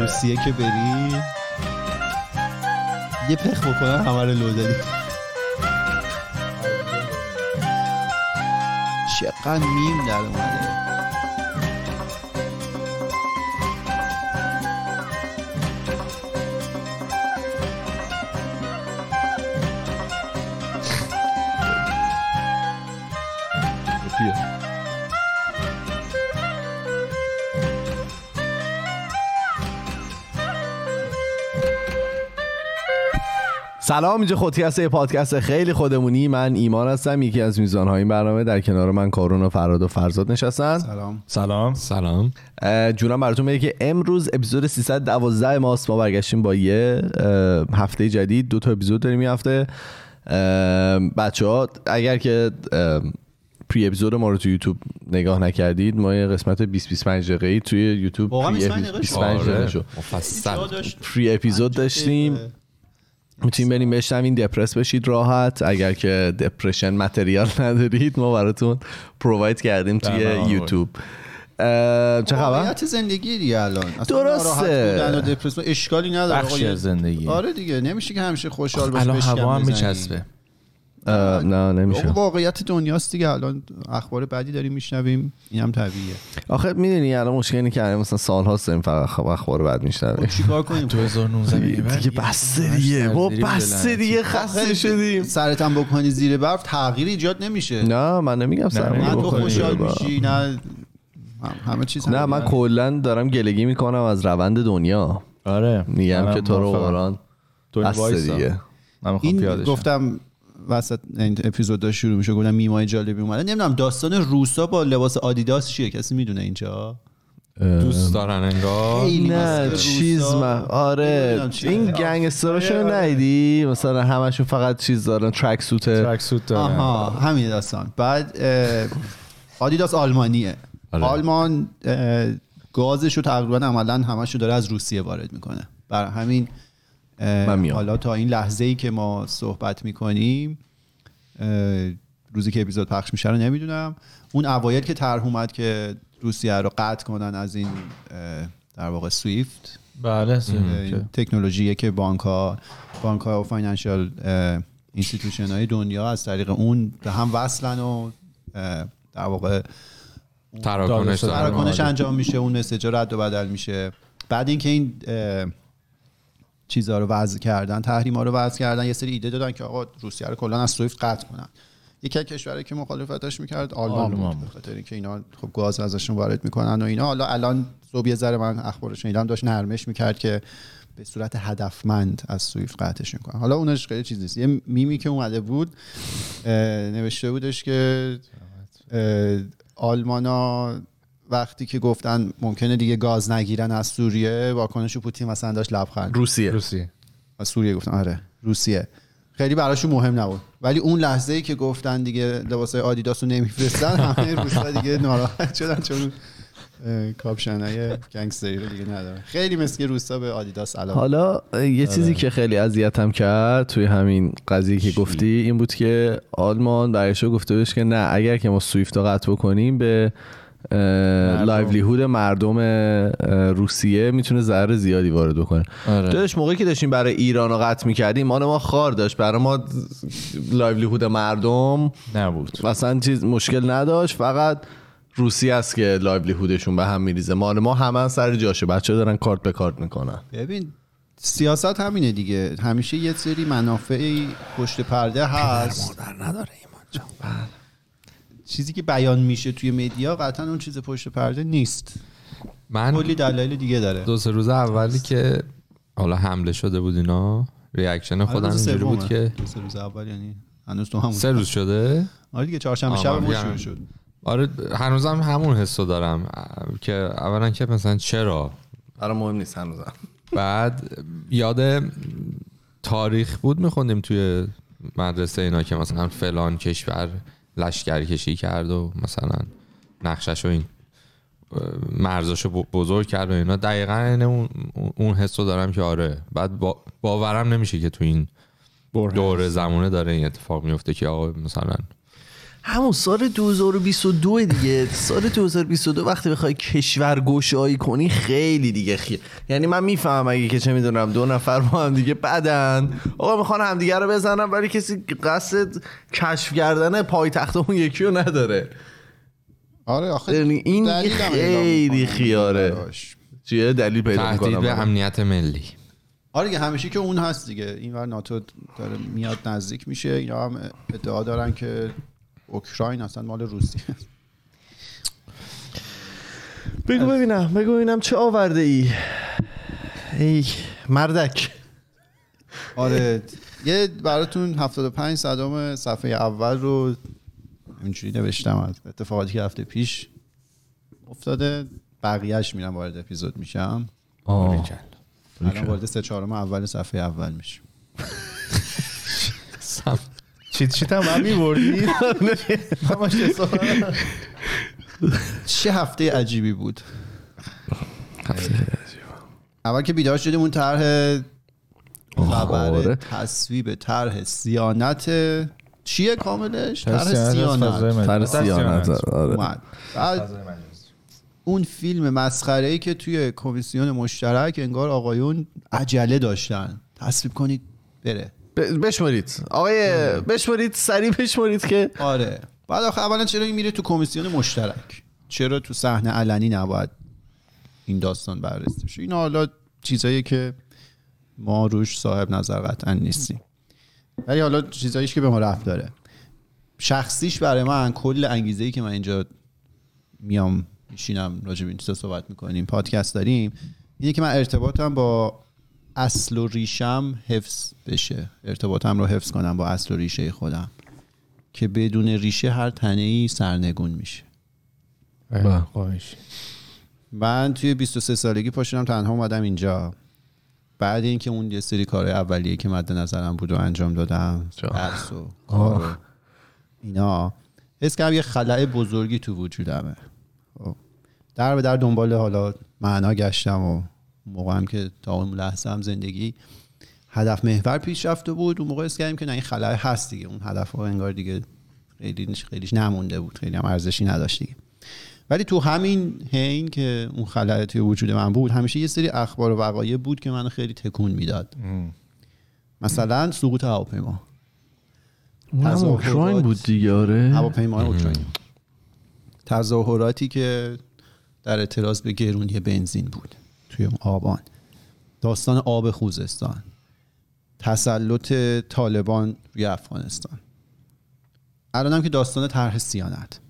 روسیه که بری. یه پخ بکنن همه رو لو دادی چقدر میم در اومده. سلام اینجا خودی هست یه پادکست خیلی خودمونی. من ایمان هستم یکی از میزان های این برنامه. در کنار من کارون و فراد و فرزاد نشستن. سلام. سلام. سلام. جونم براتون میگه که امروز اپیزود 312 ماست. ما برگشتیم با یه هفته جدید. دو تا اپیزود داریم این هفته. بچه ها اگر که پری اپیزود ما رو تو یوتیوب نگاه نکردید ما یه قسمت 20 25 دقیقه‌ای توی یوتیوب واقعا پری 25 دقیقه 25 دقیقه شد مفصل. پری اپیزود داشتیم. می‌تونیم بریم بشنوین دپرس بشید راحت اگر که دپرشن متریال ندارید ما براتون پروواید کردیم توی برنامه. یوتیوب چه خبر؟ زندگی دیگه الان اصلا درسته. اشکالی نداره از زندگی آره دیگه نمیشه که همیشه خوشحال باشی الان هوا هم. میچسبه نه نمیشه. واقعیت دنیاست دیگه. الان اخبار بعدی داریم میشنویم. این هم طبیعیه. آخه می‌دونی الان مشکل اینه که مثلا سال هاست داریم فقط خب اخبار بعد میشنویم. خب چیکار کنیم؟ 2019 میگه دیگه بسته دیگه با بسته دیگه خسته شدیم. سرتم بکنی زیر برف تغییر ایجاد نمیشه. نه من نمیگم نه سرمایه تو. خوشحال میشی نه هم- همه چیز نه من کلا دارم گلگی می‌کنم از روند دنیا. آره. میگم که تو رو. قرآن تو وایسا. دیگه. من می‌خوام این. گفتم وسط این اپیزود داشت شروع میشه گفتم میمای جالبی اومده. نمی‌دونم داستان روسا با لباس آدیداس چیه؟ کسی می‌دونه اینجا؟ دوست دارن انگار. خیلی نه چیز. من. آره نمی‌دونم چیه. این گنگستراشو ندیدی؟ مثلا همشون فقط چیز دارن ترک سوت ترک سوت داره آها همین داستان. بعد آدیداس آلمانیه. آره. آلمان اه، گازش رو تقریبا عملا همش رو داره از روسیه وارد می‌کنه. برای همین من میام. حالا تا این لحظه ای که ما صحبت می‌کنیم روزی که اپیزود پخش میشه رو نمی‌دونم. اون اوایل که طرح اومد که روسیه رو قطع کنن از این در واقع SWIFT. بله این تکنولوژیه که بانک ها بانک ها و financial institution های دنیا از طریق اون به هم وصلن و در واقع تراکنش انجام میشه اون message ا رد و بدل میشه. بعد اینکه این چیزها رو وضع کردن تحریم ها رو وضع کردن یه سری ایده دادن که آقا روسیه رو کلا از SWIFT قطع کنن. یکی از کشورهایی که مخالفتش می‌کرد آلمان, آلمان بود. به خاطر اینکه اینا خب گاز ازشون وارد می‌کنن و اینا. حالا الان صبح یه ذره من اخبار شنیدم داشت نرمش می‌کرد که به صورت هدفمند از سویفت قطعش می‌کنن. حالا اونش خیلی چیز نیست. یه میمی که اومده بود نوشته بودش که آلمانا وقتی که گفتن ممکنه دیگه گاز نگیرن از سوریه واکنش پوتین مثلا داشت لبخند روسیه. روسی از سوریه گفتن. آره روسیه. خیلی براشون مهم نبود. ولی اون لحظه ای که گفتن دیگه لباسای آدیداس رو نمیفرستن همه روسا دیگه ناراحت شدن چون کاپشنای گنگستری رو دیگه ندارن. خیلی مثل روسا به آدیداس علاقه حالا آره. یه چیزی که خیلی اذیتم کرد توی همین قضیه که گفتی این بود که آلمان برایشو گفته بودش که نه اگر که ما سویفت رو قطع بکنیم به لایولیهود مردم روسیه می‌تونه ضرر زیادی وارد بکنه. آره. داشت موقعی که داشتیم برای ایران رو قطع می‌کردیم مال ما خار داشت. برای ما لایولیهود مردم نبود. مثلا چیز مشکل نداشت. فقط روسیه است که لایولیهودشون به هم میریزه. مال ما همه سر جاشه. بچه دارن کارت به کارت می‌کنن. ببین سیاست همینه دیگه. همیشه یه سری منافعی پشت پرده هست. نداره چیزی که بیان میشه توی مدیا قطعا اون چیز پشت پرده نیست. من کلی دلایل دیگه داره. دو سه روز اولی که حالا حمله شده بود اینا ریاکشن خودم روز اینجوری بود. که دو سه روز اول یعنی هنوز تو همون سه روز شده؟ آره دیگه چهارشنبه شب. شروع شد. آره هنوزم همون حسو دارم که اولا که مثلا چرا؟ برای مهم نیست هنوزم. بعد یاد تاریخ بود میخوندیم توی مدرسه اینا که مثلا فلان کشور لشکر کشی کرد و مثلا نقشش و این مرزاشو بزرگ کرد و اینا. دقیقا اون, اون حس رو دارم که آره. بعد با باورم نمیشه که تو این دور زمانه داره این اتفاق میفته که آقا مثلا همون سال 2022 دیگه. سال 2022 وقتی بخوای کشور گشایی کنی خیلی دیگه خیلی یعنی من می‌فهمم اگه که چه می‌دونم دو نفر با هم دیگه بدن. آقا می‌خوان همدیگه رو بزنن ولی کسی قصد کشف کردن پایتخت اون یکی رو نداره. آره آخه یعنی این خیلی خیاره. چیه؟ دلیل پیدا تهدید می‌کنم. به امنیت ملی. آره دیگه همیشه که اون هست دیگه. این ور ناتو داره میاد نزدیک میشه. اینا هم ادعا دارن که اوکراین اصلا مال روسیه. بگو ببینم بگو ببینم چه آورده ای؟ ای مردک. آره یه براتون 75 صدام صفحه اول رو اینجوری نوشتم از اتفاقاتی که هفته پیش. افتاده بقیهش میرم وارد اپیزود میشم. الان وارد سه چهارم اول صفحه اول میشم. چیت چیت هم من میبردی. چه هفته عجیبی بود. اول که بیدار شدیم اون طرح خبر آره. تصویب طرح سیانت. چیه کاملش؟ طرح سیانت. تر سیانت. آره. اون فیلم مسخره ای که توی کمیسیون مشترک انگار آقایون عجله داشتن. تصویب کنید بره. بشمارید آقای بشمارید سریع بشمارید که آره. بعد آخه اولا چرا این میره تو کمیسیون مشترک؟ چرا تو صحنه علنی نباید این داستان بررسی بشه این حالا چیزایی که ما روش صاحب نظر قطعا نیستیم. ولی حالا چیزاییش که به ما رفت داره. شخصیش برای من کل انگیزه ای که من اینجا میام میشینم راجع به این چیزا صحبت می‌کنیم پادکست داریم اینه که من ارتباطم با اصل و ریشم حفظ بشه. ارتباطم رو حفظ کنم با اصل و ریشه خودم. که بدون ریشه هر تنه ای سرنگون میشه. اه، خواهش. من توی 23 سالگی پاشدم تنها اومدم اینجا. بعد اینکه اون یه سری کار اولیه که مد نظرم بود و انجام دادم. درس و کار و اینا. حس کردم یه خلع بزرگی تو وجودمه. خب. در به در دنبال حالا معنا گشتم و موقع هم که تا اون لحظه هم زندگی هدف محور پیش رفته بود اون موقع کردیم که نه این خلع هست دیگه. اون هدف ها انگار دیگه خیلی خیلیش نمونده بود خیلی هم ارزشی نداشت دیگه. ولی تو همین حین که اون خلأ توی وجود من بود همیشه یه سری اخبار و وقایع بود که منو خیلی تکون می‌داد. مثلا سقوط هواپیما. اوکراین بود دیگه آره. هواپیمای اوکراین تظاهراتی که در اعتراض به گرونی بنزین بود. توی اون آبان. داستان آب خوزستان. تسلط طالبان روی افغانستان. الانم که داستان طرح سیانت.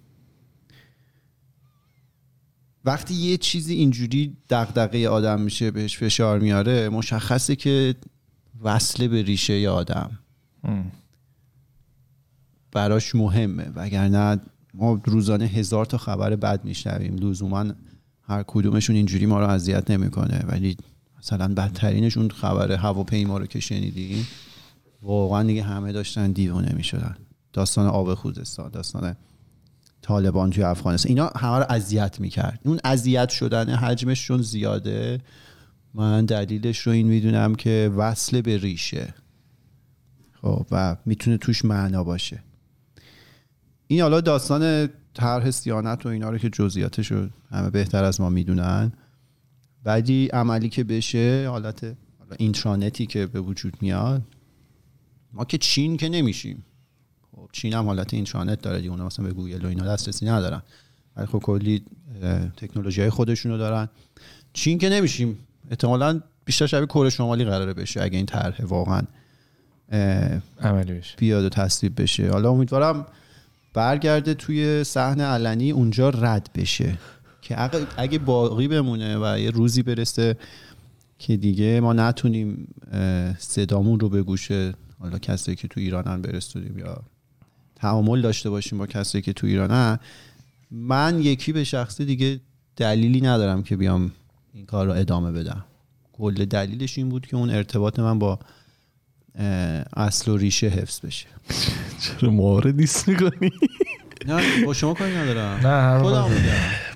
وقتی یه چیزی اینجوری دغدغه آدم میشه بهش فشار میاره مشخصه که وصله به ریشه ی آدم. براش مهمه. وگرنه ما روزانه هزار تا خبر بد میشنویم. لزوما هر کدومشون اینجوری ما رو اذیت نمی‌کنه. ولی مثلا بدترینش اون خبر هواپیما رو که شنیدیم واقعا دیگه همه داشتن دیوانه می‌شدن. داستان آب خوزستان داستان طالبان توی افغانستان. اینا همه رو اذیت می‌کرد. اون اذیت شدن حجمش چون زیاده. من دلیلش رو این می‌دونم که وصل به ریشه. خب و می‌تونه توش معنا باشه. این حالا داستان طرح صیانت و اینا رو که جزئیاتش رو همه بهتر از ما می‌دونن. بعدی عملی که بشه حالت intranet ی که به وجود میاد ما که چین که نمیشیم. خب چین هم حالت intranet داره دیگه اونا مثلا به گوگل و اینا دسترسی ندارن. ولی خب کلی تکنولوژی های خودشونو دارن. چین که نمیشیم. احتمالا بیشتر شبیه کره شمالی قراره بشه اگه این طرح واقعا عملی بشه. بیاد و تصویب بشه. حالا امیدوارم برگرده توی صحنه علنی اونجا رد بشه. که اگه- باقی بمونه و یه روزی برسه که دیگه ما نتونیم صدامون رو به گوش حالا کسی که تو ایرانن برسونیم یا تعامل داشته باشیم با کسی که تو ایرانن. من یکی به شخصی دیگه دلیلی ندارم که بیام این کار رو ادامه بدم. کل دلیلش این بود که اون ارتباط من با اصل و ریشه حفظ بشه. چرا ماره دیست می‌کنی؟ نه با شما کاری ندارم. نه هر خودم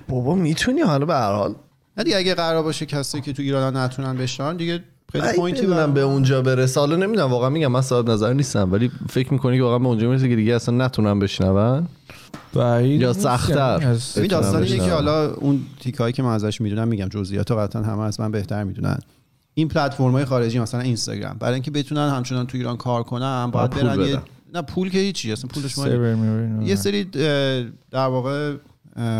بابا می‌تونی حالا به هر حال. نه دیگه اگه قرار باشه کسی که تو ایران نتونن بشنن دیگه خیلی پوینتی بدونم. به اونجا برسه. حالا نمی‌دونم واقعا میگم من صاحب نظر نیستم ولی فکر می‌کنی که واقعا به اونجا می‌رسه که دیگه اصلا نتونم بشنون؟ بعید یا سخت‌تر. از- این داستان اینه بشنوم. که حالا اون تیکایی که من ازش می‌دونم میگم جزئیات قطعا همه از من بهتر می‌دونن. این پلتفرم های خارجی مثلا اینستاگرام برای اینکه بتونن همچنان تو ایران کار کنن باید برن یه. نه پول که هیچی اصلا پول شما نه. یه سری در واقع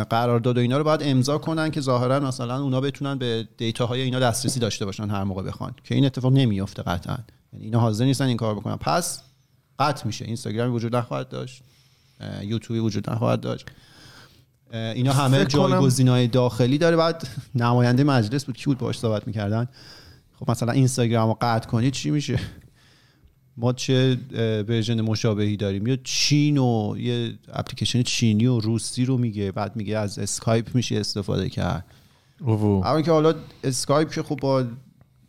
قرارداد و اینا رو باید امضا کنن که ظاهرا مثلا اونا بتونن به دیتاهای اینا دسترسی داشته باشن هر موقع بخوان که این اتفاق نمیفته قطعا. یعنی اینا حاضر نیستن این کار بکنن. پس قطع میشه. اینستاگرامی وجود نخواهد داشت. اه، یوتیوبی وجود نخواهد داشت. اینا همه جایگزینای داخلی داره. بعد نماینده مجلس بود. کی بود باهاش صحبت می‌کردن؟ خب مثلا اینستاگرام رو قطع کنید چی میشه؟ ما چه version مشابهی داریم؟ یا چین و یه اپلیکیشن چینی و روسی رو میگه بعد میگه از اسکایپ میشه استفاده کرد. اما که حالا اسکایپ که خب با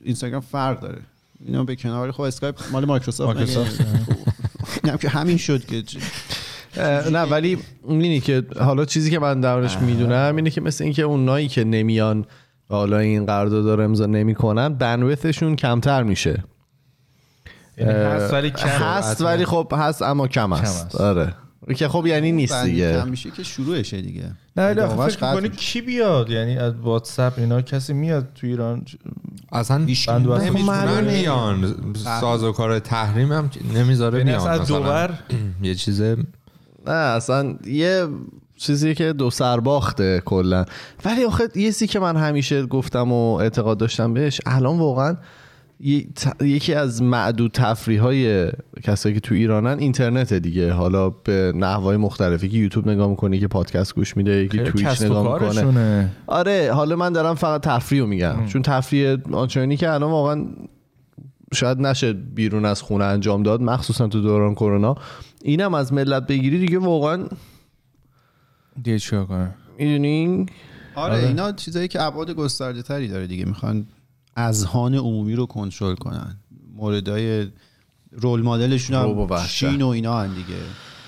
اینستاگرام فرق داره. اینا به کنار خب اسکایپ مال مایکروسافت؟ مایکروسافت، خب، اینم که همین شد که نه ولی اینی که حالا چیزی که من درش می‌دونم اینه که مثل اینکه اونایی که نمیان حالا این قرارداد رو امضا نمی‌کنن بنویتشون کمتر میشه. یعنی هست ولی کم هست ولی خب هست اما کم است. آره. که خب یعنی نیست دیگه. کم میشه که شروعشه دیگه. نه ادامه‌اش فکر میشه. کی بیاد؟ یعنی از واتساپ اینا کسی میاد تو ایران؟ اصلا خب. بیان ساز و کار تحریم هم نمی‌ذاره بیان. اصلا از دوور یه چیز نه اصلا یه چیزی که دو سر باخته کلا. ولی آخه یه چیزی که من همیشه گفتم و اعتقاد داشتم بهش الان واقعا یکی از معدود تفریح های کسایی که تو ایرانن اینترنت دیگه. حالا به نحوهای مختلفی که یوتیوب نگاه می‌کنه که پادکست گوش میده یکی تویچ نگاه می‌کنه. آره حالا من دارم فقط تفریح رو میگم چون تفریح آنچنانی که الان واقعا شاید نشه بیرون از خونه انجام داد مخصوصا تو دوران کرونا. اینم از ملت بگیری دیگه واقعا دیگه چیکار کنه می‌دونی؟ آره, اینا چیزایی که ابعاد گسترده تری داره دیگه. می‌خوان اذهان عمومی رو کنترل کنن. موردای رول مدلشون هم. چین و اینا هن دیگه.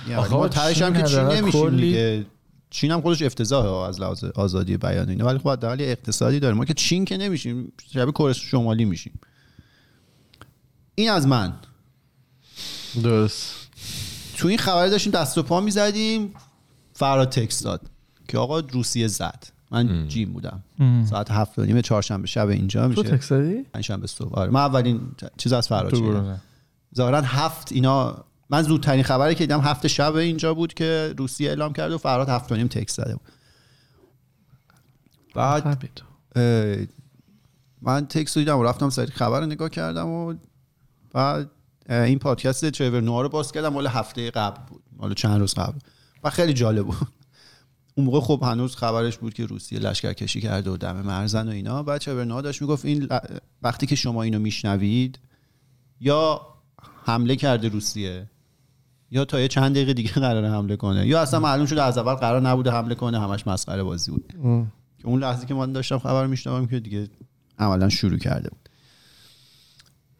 یعنی آخه ما تهش هم چین که چین نمیشیم کلی- دیگه. چین هم خودش افتضاحه از لحاظ آزادی بیان و اینا. ولی خب حداقل یه اقتصادی داره. ما که چین که نمیشیم شبیه کره شمالی میشیم. این از من. درست. تو این خبر داشتیم دست و پا می‌زدیم. فراد تکس داد که آقا روسیه زد. من جیم بودم. ساعت هفت و نیم چهارشنبه شب اینجا تو میشه. تکسادی؟ پنجشنبه صبح. آره. من اولین چیز از. گروه. ظاهرا هفت اینا من زودترین خبری که دیدم هفت شب اینجا بود که روسیه اعلام کرده و فراد هفت و نیم تکس زده بود. بعد من تکس دیدم و رفتم سریع خبر رو نگاه کردم و بعد این پادکست تریور نوار رو باز کردم مال هفته قبل بود. مال چند روز قبل. و خیلی جالب بود. اون موقع خب هنوز خبرش بود که روسیه لشکر کشی کرده و دم مرزن و اینا. بعد نوار داشت می‌گفت این ل- وقتی که شما اینو میشنوید یا حمله کرده روسیه یا تا یه چند دقیقه دیگه قراره حمله کنه. یا اصلا معلوم شده از اول قرار نبوده حمله کنه همش مسخره بازی بود. که اون لحظه که من داشتم خبر میشنوم که دیگه عملا شروع کرده بود.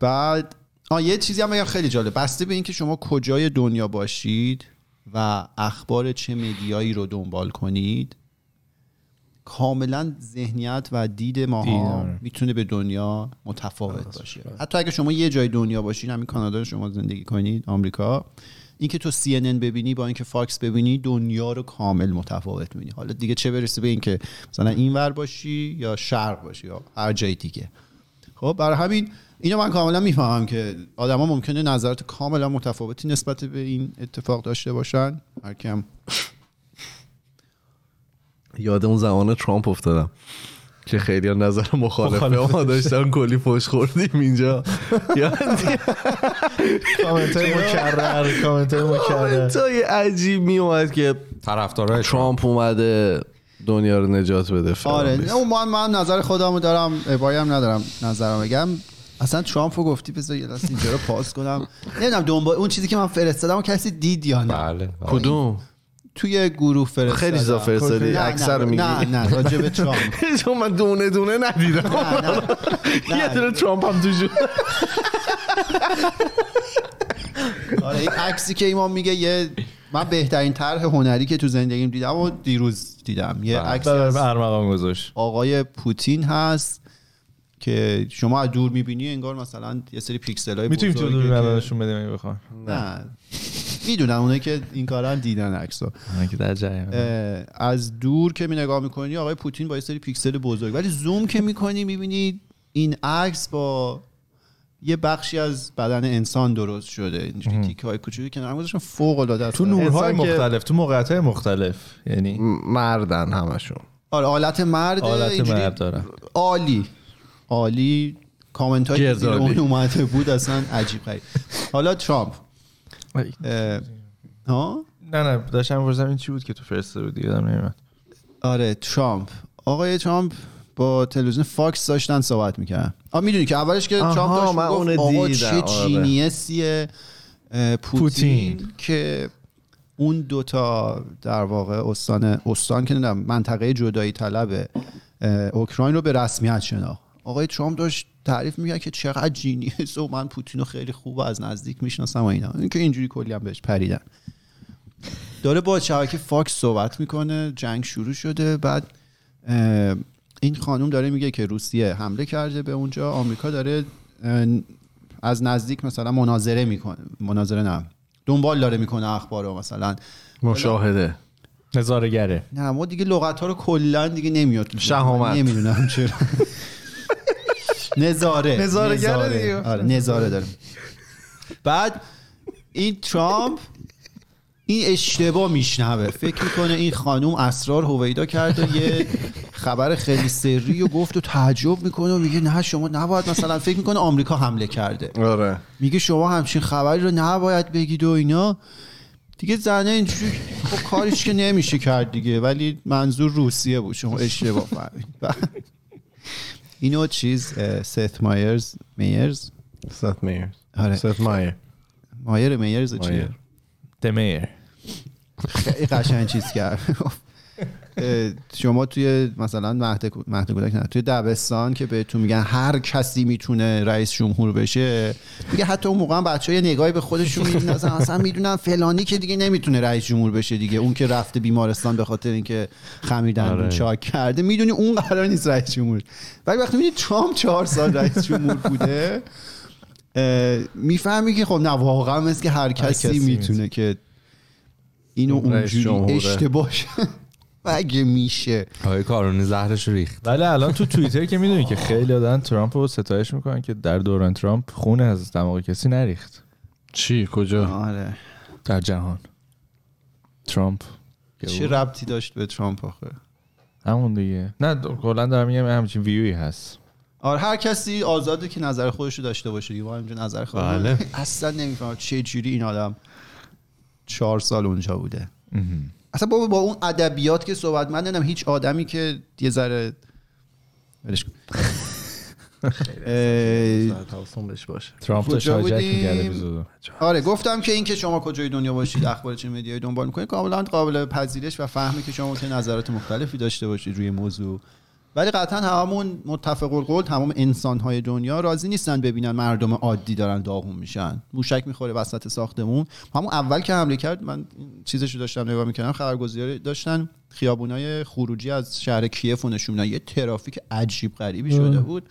بعد آه یه چیزی هم بگم خیلی جالب. بسته به اینکه شما کجای دنیا باشید و اخبار چه مدیایی رو دنبال کنید. کاملا ذهنیت و دید ماها آره. می‌تونه به دنیا متفاوت باشه. حتی اگه شما یه جای دنیا باشین همین کانادا شما زندگی کنید آمریکا اینکه تو CNN ببینی با اینکه فاکس ببینی دنیا رو کامل متفاوت می‌بینی. حالا دیگه چه برسه به اینکه مثلا این ور باشی یا شرق باشی یا هر جای دیگه. خب برای همین اینو من کاملا می‌فهمم که آدما ممکنه نظرات کاملا متفاوتی نسبت به این اتفاق داشته باشن. هر کم یاد اون زمان ترامپ افتادم که خیلی ها نظر مخالفه ما داشتن کلی فوش خوردیم اینجا. کامنت های مکرر کامنت های مکرر. کامنت های عجیب می اومد که طرفدارای ترامپ. اومده دنیا رو نجات بده آره. نه من من نظر خودمو دارم ابایی هم ندارم نظرم بگم. اصلا ترامپ رو گفتی بذار یه لحظه اینجا رو پاس کنم نمی‌دونم دنبال اون چیزی که من فرستادم و کسی دید یا نه بله بله. کدوم توی گروه فرستادم خیلی چیزا فرستادی. اکثر میگی. نه نه راجع به ترامپ چون من دونه دونه ندیدم. یه دونه ترامپ هم توش آره این عکسی که ایمان میگه یه من بهترین طرح هنری که تو زندگیم دیدم و دیروز دیدم یه بله. عکسی بله از ارمغان گذاشت آقای پوتین هست که شما از دور می‌بینی انگار مثلا یه سری پیکسل های می‌تونیم تو دور نشون بدیم اگه بخوام نه. می‌دونم اونایی که این کارن دیدن عکسو که در از دور که می نگاه می‌کنی آقای پوتین با یه سری پیکسل بزرگ. ولی زوم که می‌کنی می‌بینی این عکس با یه بخشی از بدن انسان درست شده. اینجوری تیکه های کوچولی که نرم فوق العاده است. تو نورهای مختلف تو موقعیت های مختلف یعنی مردن همشون. آره حالت مرد حالت اینجوری مرد دارن عالی. عالی کامنت هایی که. اون اومده بود اصلا عجیب غریب. حالا ترامپ. ها؟ نه نه داشتم پرسیدم این چی بود که تو فرسته بودی؟ یادم نمیاد. آره ترامپ. آقای ترامپ با تلویزیون فاکس داشتن صحبت می‌کردن. آ می‌دونی که اولش که ترامپ داشت من می‌گفت اونو آقا دیدم، چه آره. genius یه اه، پوتین, پوتین. که اون دوتا در واقع استان استان که نمی‌دونم منطقه جدایی طلب اوکراین رو به رسمیت شناخت. آقای ترامپ داشت تعریف میگه که چقدر genius و من پوتین رو خیلی خوب از نزدیک می‌شناسم و اینا. این که اینجوری کلی هم بهش پریدن. داره با شبکه فاکس صحبت می‌کنه جنگ شروع شده بعد این خانوم داره میگه که روسیه حمله کرده به اونجا آمریکا داره از نزدیک مثلا مناظره می‌کنه. مناظره نه دنبال داره می‌کنه اخبار رو مثلا. مشاهده. نظارگره نه ما دیگه لغت ها رو کلا دیگه نمیاد. شهامت. نمی‌دونم چرا. نظاره. نظاره. دیگه. آره نظاره داره بعد این ترامپ این اشتباه میشنوه. فکر می‌کنه این خانوم اسرار هویدا کرد و یه خبر خیلی سری و گفت و تعجب می‌کنه و میگه نه شما نباید مثلا فکر می‌کنه آمریکا حمله کرده. آره. میگه شما همچین خبری رو نباید بگید و اینا. دیگه زنه اینجوری خب کارش که نمیشه کرد دیگه ولی منظور روسیه بود شما اشتباه فهمید. اینو چیز ست مایرز میرز ست مایر آره. ست مایر مایر میرز چیه مایر. دمیر خیلی قشنگ چیز کرد شما توی مثلا مهد مهد کودک نه توی دبستان که بهتون میگن هر کسی می‌تونه رئیس جمهور بشه میگه حتی اون موقع هم بچه های نگاهی به خودشون می‌دونن اصلا می‌دونن فلانی که دیگه نمی‌تونه رئیس جمهور بشه دیگه. اون که رفته بیمارستان به خاطر اینکه خمیدن آره. چاک کرده می‌دونی اون قرار نیست رئیس جمهور. ولی وقتی می‌بینی ترامپ چهار سال رئیس جمهور بوده می‌فهمی که خب نه واقعا مثل که هر کسی, کسی می‌تونه که اینو اونجوری. اشتباه اگه میشه. آقای کارونی زهرش ریخت. ولی الان تو توییتر که می‌دونی که خیلی دادن ترامپ رو ستایش می‌کنن که در دوران ترامپ خون از دماغ کسی نریخت. چی؟ کجا؟ آره. در جهان. ترامپ. او- ربطی داشت به ترامپ آخه؟ همون دیگه. نه کلا دارم میگم همچین ویوی هست. آره هر کسی آزاده که نظر خودش رو داشته باشه دیگه ما اینجا نظر خودم بله. اصلا نمی‌فهمم چه جوری این آدم چهار سال اونجا بوده. اصلا با, با اون ادبیات که صحبت من نمی‌دونم هیچ آدمی که یه ذره ولش باشه. ترامپ آره گفتم که اینکه شما کجای دنیا باشید اخبار چه مدیایی دنبال می‌کنید کاملا قابل پذیرش و فهمی که شما ممکنه نظرات مختلفی داشته باشید روی موضوع. ولی قطعا هممون متفق القول تمام انسان های دنیا راضی نیستن ببینن مردم عادی دارن داغون میشن. موشک می‌خوره وسط ساختمون. همون اول که حمله کرد من چیزشو داشتم نگاه می‌کردم خبرگزاری داشتن. خیابونای خروجی از شهر کیف و نشون. یه ترافیک عجیب غریبی شده بود.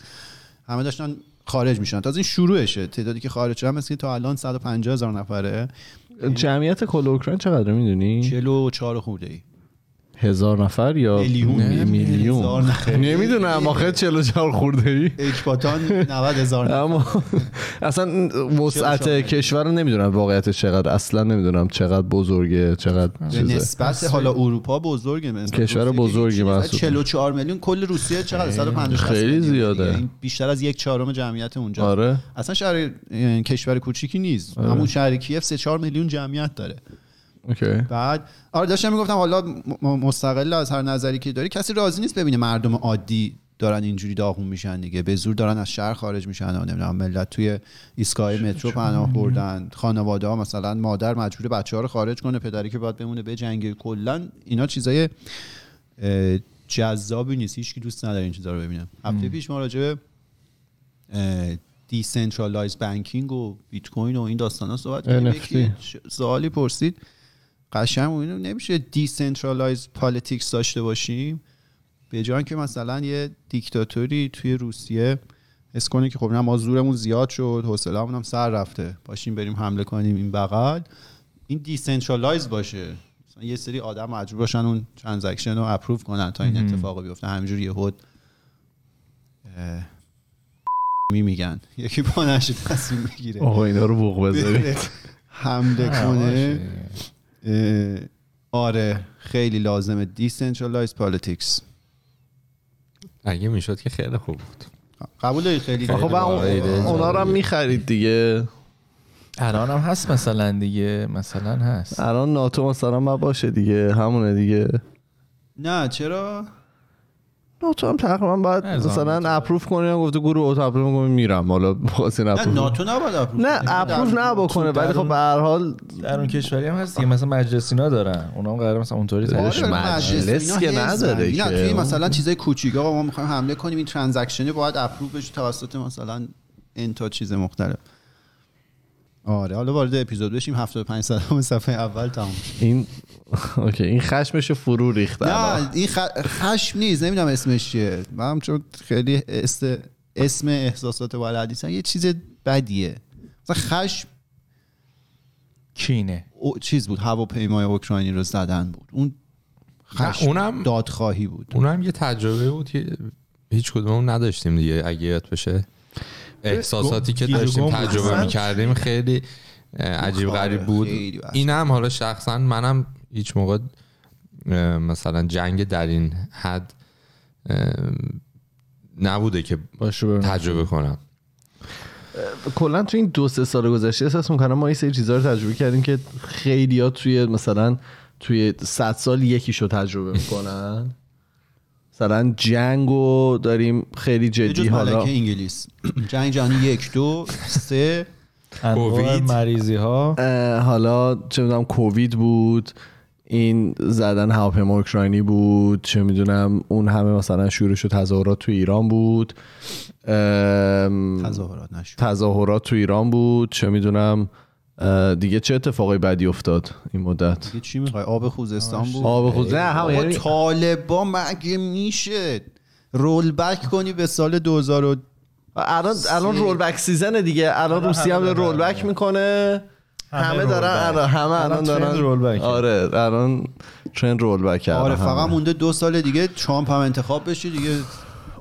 همه داشتن خارج میشن تازه این شروعشه. تعدادی که خارج شدن مثل تا الان 150 هزار نفره. جمعیت کل اوکراین چقدر می‌دونی؟ 44 خورده ای. هزار نفر یا میلیون. میلیون. نمی‌دونم آخه 44 خورده ای اکباتان 90 هزار نفر. اما اصلا وسعت. کشور رو نمی‌دونم واقعیت چقدر. اصلا نمی‌دونم چقدر بزرگه چقدر به نسبت حالا اروپا بزرگه کشور بزرگی. محسوب. 44 میلیون. کل روسیه چقدر؟ 150 خیلی زیاده. این بیشتر از یک چهارم جمعیت اونجا. آره. اصلا شهر اه، کشور کوچیکی نیست. همون شهر کیف 3 4 میلیون جمعیت داره. okay. بعد آره داشتم می‌گفتم حالا مستقل از هر نظری که داری کسی راضی نیست ببینه مردم عادی دارن اینجوری داغون میشن دیگه. به زور دارن از شهر خارج میشن و نمی‌دونم ملت توی ایستگاه مترو پناه بردن. خانواده ها مثلا مادر مجبور بچه ها رو خارج کنه پدری که باید بمونه به جنگ. کلا اینا چیزای جذابی نیست. هیچ کی دوست نداره این چیزا رو ببینه. هفته پیش ما راجع به decentralized banking و بیت کوین و این داستانا صحبت کردیم. سوالی پرسید. قشنگ اینو نمیشه decentralized politics داشته باشیم؟ به جای که مثلا یه دیکتاتوری توی روسیه حس کنه که خب نه ما زورمون زیاد شد حوصله‌مون هم سر رفته. باشیم بریم حمله کنیم این بغل. این decentralized باشه. مثلا یه سری آدم مجبور باشن اون transaction رو approve کنن تا این اتفاق بیفته. همینجوری یهود اه، می میگن یکی با نشه تصمیم بگیره. آقا اینا رو بوق بذارید. حمله کنه. آره خیلی لازمه. decentralized politics اگه می‌شد که خیلی خوب بود. قبول داری خیلی؟ خب. اونا رو هم می‌خرید دیگه. الان هم هست مثلا دیگه. مثلا هست. الان ناتو مثلا ما باشه دیگه. همونه دیگه. نه چرا؟ ناتو هم تقریبا باید مثلا. اپروف کنه گفته گروه اوت اپروف کنه میرم حالا خواستین نه اپروف ناتو نباید اپروف نه کنه. اپروف نه بکنه ولی خب به هر حال در اون کشوری هم هست دیگه مثلا مجلسینا دارن اونا هم قرار مثلا اونطوری آره، بدن. مجلس که. نداره نه که. توی مثلا چیزای کوچیک آقا ما می‌خوایم حمله کنیم این ترانزکشنه باید اپروو بشه توسط مثلا این تا چیز مختلف آره حالا وارد اپیزود بشیم 75 صدام صفحه اول تموم شد. این اوکی این خشمشو فرو ریخت. نه این خ- خشم نیست نمی‌دونم اسمش چیه. من چون خیلی است... اسم احساسات بلد نیستم یه چیز بدیه. مثلا خشم کینه. او- چیز بود هواپیمای اوکراینی رو زدن بود. اون خشم اونم- دادخواهی بود. اون هم یه تجربه بود که هیچ کدوم نداشتیم دیگه اگه یاد بشه. احساساتی که داشتیم تجربه. می‌کردیم خیلی عجیب آره، غریب بود خیلی وحشت. اینم حالا شخصا منم هیچ موقع مثلا جنگ در این حد نبوده که. تجربه کنم کلا تو این دو سه سال گذشته احساس می‌کنم ما این سری چیزا رو تجربه کردیم که خیلی ها توی مثلا توی 100 سال یکیشو تجربه می‌کنن مثلا جنگو داریم خیلی جدی حالا. انگلیس. جنگ جهانی یک دو سه. کووید. مریضی ها حالا چه می‌دونم کووید بود این زدن هواپیما اوکراینی بود چه می‌دونم اون همه مثلا شورش و تظاهرات تو ایران بود. تظاهرات نشد. تظاهرات تو ایران بود چه می‌دونم. دیگه چه اتفاقی بدی افتاد این مدت؟ دیگه چی می‌خوای؟ آب خوزستان بود آب خود نه هم یعنی طالبان مگه میشه؟ roll back کنی به سال 2000 و الان الان rollback season دیگه. الان روسیه هم roll. back می‌کنه. همه دارن back. الان همه الان دارن roll back ه. آره الان trend roll back آره. فقط مونده دو سال دیگه ترامپ هم انتخاب بشه دیگه.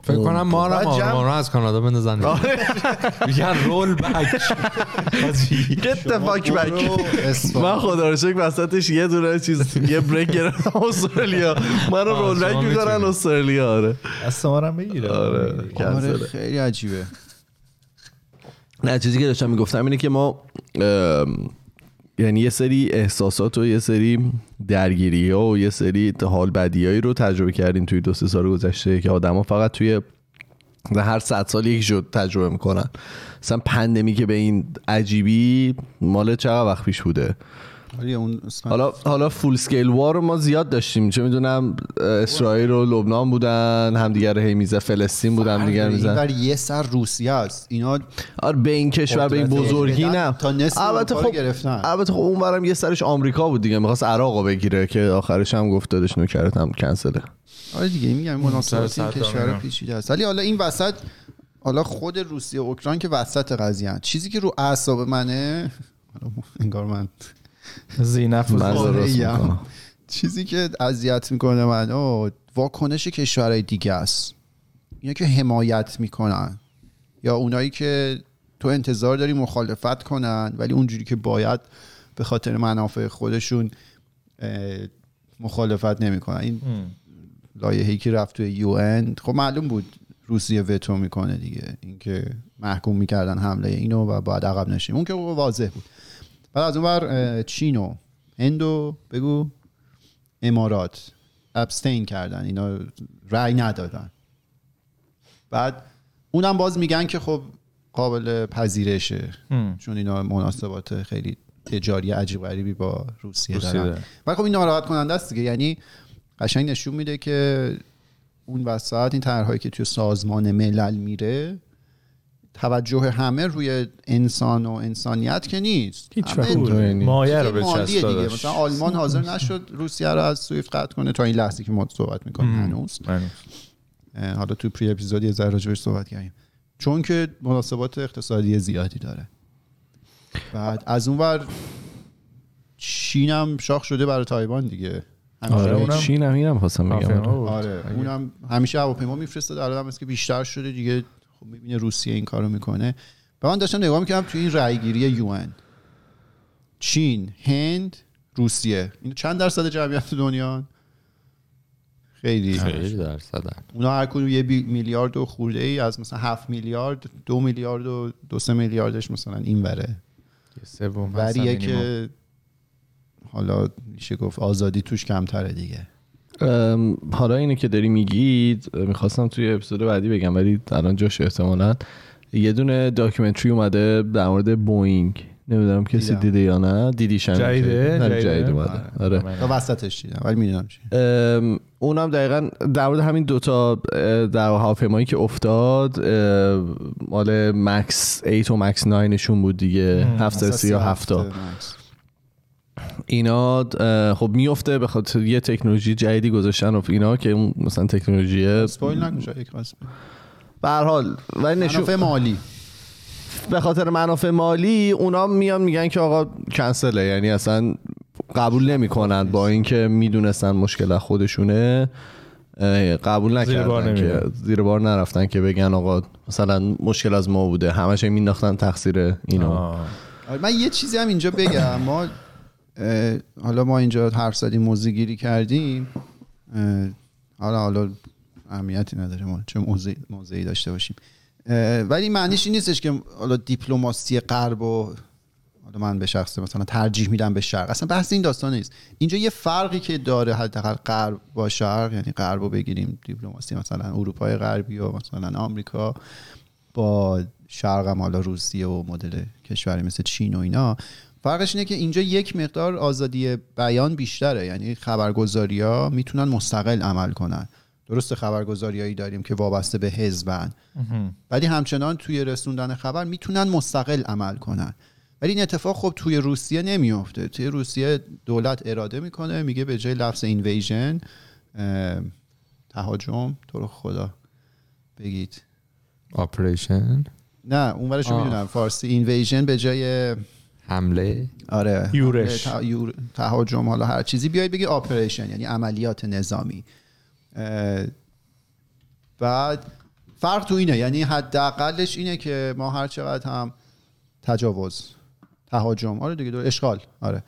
فکر کنم ما رو جمع- ما رو از کانادا بندازن میگن roll back Get the fuck back. برو اصفهان. من خدا رو شکر وسطش یه دونه چیز یه break گرفتم استرالیا من رو رول بک می‌کنن. استرالیا آره دست ما رو بگیره آره آره. خیلی عجیبه نه چیزی که داشتم می‌گفتم اینه که ما یعنی یه سری احساسات و یه سری درگیری ها و یه سری حال بدیایی رو تجربه کردیم توی دو سه سال گذشته که آدما فقط توی هر صد سال یک شد تجربه می‌کنن. مثلا پندمی که به این عجیبی مال چقدر وقت پیش بوده؟ اون اسم- حالا حالا فول سکیل وار رو ما زیاد داشتیم. چه می‌دونم اسرائیل و لبنان بودن همدیگه رو هی میزه فلسطین بودن همدیگه میزن اینور یه سر روسیه است. اینا آره به این کشور به این بزرگی نه. تا نصف البته خب گرفتن. البته خب اونورم یه سرش آمریکا بود دیگه. می‌خواست عراق رو بگیره که آخرش هم گفت دادش نوکرت هم کنسله آره دیگه میگم مناسبات این کشور. پیچیده است. ولی حالا این وسط حالا خود روسیه و اوکراین که وسط قضیه. چیزی که رو اعصاب منه انگار من زینف چیزی که اذیت می‌کنه من آه، واکنش کشورهای دیگه است. اینا که حمایت می‌کنن. یا اونایی که تو انتظار داری مخالفت کنن ولی اونجوری که باید به خاطر منافع خودشون مخالفت نمی‌کنن. این لایحه‌ای که رفت توی یو ان خب معلوم بود روسیه وتو می‌کنه دیگه. اینکه محکوم می‌کردن حمله اینو و بعد عقب نشیم اون که واضح بود. بعد از اون بر چین و هند و بگو. امارات. ابستین کردن. اینا رأی ندادن. بعد اونم باز میگن که خب قابل پذیرشه. چون اینا مناسبات خیلی تجاری عجیب غریبی با روسیه, روسیه دارن. دارن. ولی خب این ناراحت کننده است دیگه. یعنی قشنگ نشون میده که اون وسط این طرحهایی که توی سازمان ملل میره توجه همه روی انسان و انسانیت که نیست. مایه رو به چسب دیگه. مثلا آلمان حاضر نشد روسیه رو از سویفت قطع کنه تا این لحظه که ما صحبت می‌کنیم. هنوز. حالا تو پری اپیزود یه ذره راجبش صحبت کردیم. چون که مناسبات اقتصادی زیادی داره. بعد از اون ور چین هم شاخ شده برای تایوان دیگه. همیشه آره اونم- چین هم اینم خواستم بگم. هواپیما بود. آره اونم همیشه هواپیما میفرسته الان هم که بیشتر شده دیگه خب می‌بینه روسیه این کارو می‌کنه. و من داشتم نگاه می‌کردم تو این رأیگیری یون چین هند روسیه. این چند درصد جمعیت دنیا خیلی. خیلی درصدن. اونا هر کدوم یه میلیارد و خورده ای از مثلا هفت میلیارد دو میلیارد و دو سه میلیاردش مثلا این وره سوم وریه. که حالا میشه گفت آزادی توش کمتره دیگه. حالا اینو که داری میگید می‌خواستم توی اپیزود بعدی بگم ولی الان جاش احتمالا. یه دونه documentary اومده در مورد بوینگ. نمی‌دونم کسی دیدم. دیده یا نه. دیدی شن جدیده؟ جدیده؟ جدید اومده. آره. من- تا وسطش دیدم ولی می‌دونم چی. اونم دقیقا در مورد همین دوتا در هواپیمایی که افتاد مال مکس 8 و مکس 9 نشون بود دیگه. 730 یا 70 مکس. اینا خب میفته به خاطر یه تکنولوژی جدیدی گذاشتن و اینا که اون مثلا تکنولوژی اسپویل نکن یک. به هر حال ولی نشون منافع مالی به خاطر منافع مالی اونا میان میگن که آقا کنسله یعنی اصلا قبول نمی‌کنن با اینکه می‌دونستن مشکل از خودشونه قبول زیر بار نکردن که نمیرن. زیر بار نرفتن که بگن آقا مثلا مشکل از ما بوده همش مینداختن تقصیر اینا آه. من یه چیزی هم اینجا بگم ما حالا ما اینجا حرف زدیم موزه گیری کردیم حالا حالا اهمیتی نداره ما چه موضع موضعی داشته باشیم. ولی معنیش این نیستش که حالا دیپلماسی غرب و حالا من به شخص مثلا ترجیح میدم به شرق. اصلا بحث این داستان نیست. اینجا یه فرقی که داره حداقل غرب با شرق یعنی غرب رو بگیریم دیپلماسی مثلا اروپای غربی و مثلا آمریکا با شرق هم حالا روسیه و مدل کشوری مثل چین و اینا. فرقش اینه که اینجا یک مقدار آزادی بیان بیشتره. یعنی خبرگزاری ها می‌تونن مستقل عمل کنن. درست خبرگزاریایی داریم که وابسته به حزبن. ولی همچنان توی رسوندن خبر می‌تونن مستقل عمل کنن. ولی این اتفاق خب توی روسیه نمیافته. توی روسیه دولت اراده می‌کنه میگه به جای لفظ invasion تهاجم تو رو خدا بگید. operation نه اون ورشو. می‌دونم. فارسی invasion به جای حمله. آره. یورش. ته- یور- تهاجم حالا هر چیزی. بیاید بگی operation یعنی عملیات نظامی. بعد فرق تو اینه یعنی حداقلش اینه که ما هر چقدر هم تجاوز تهاجم آره دیگه دو اشغال آره.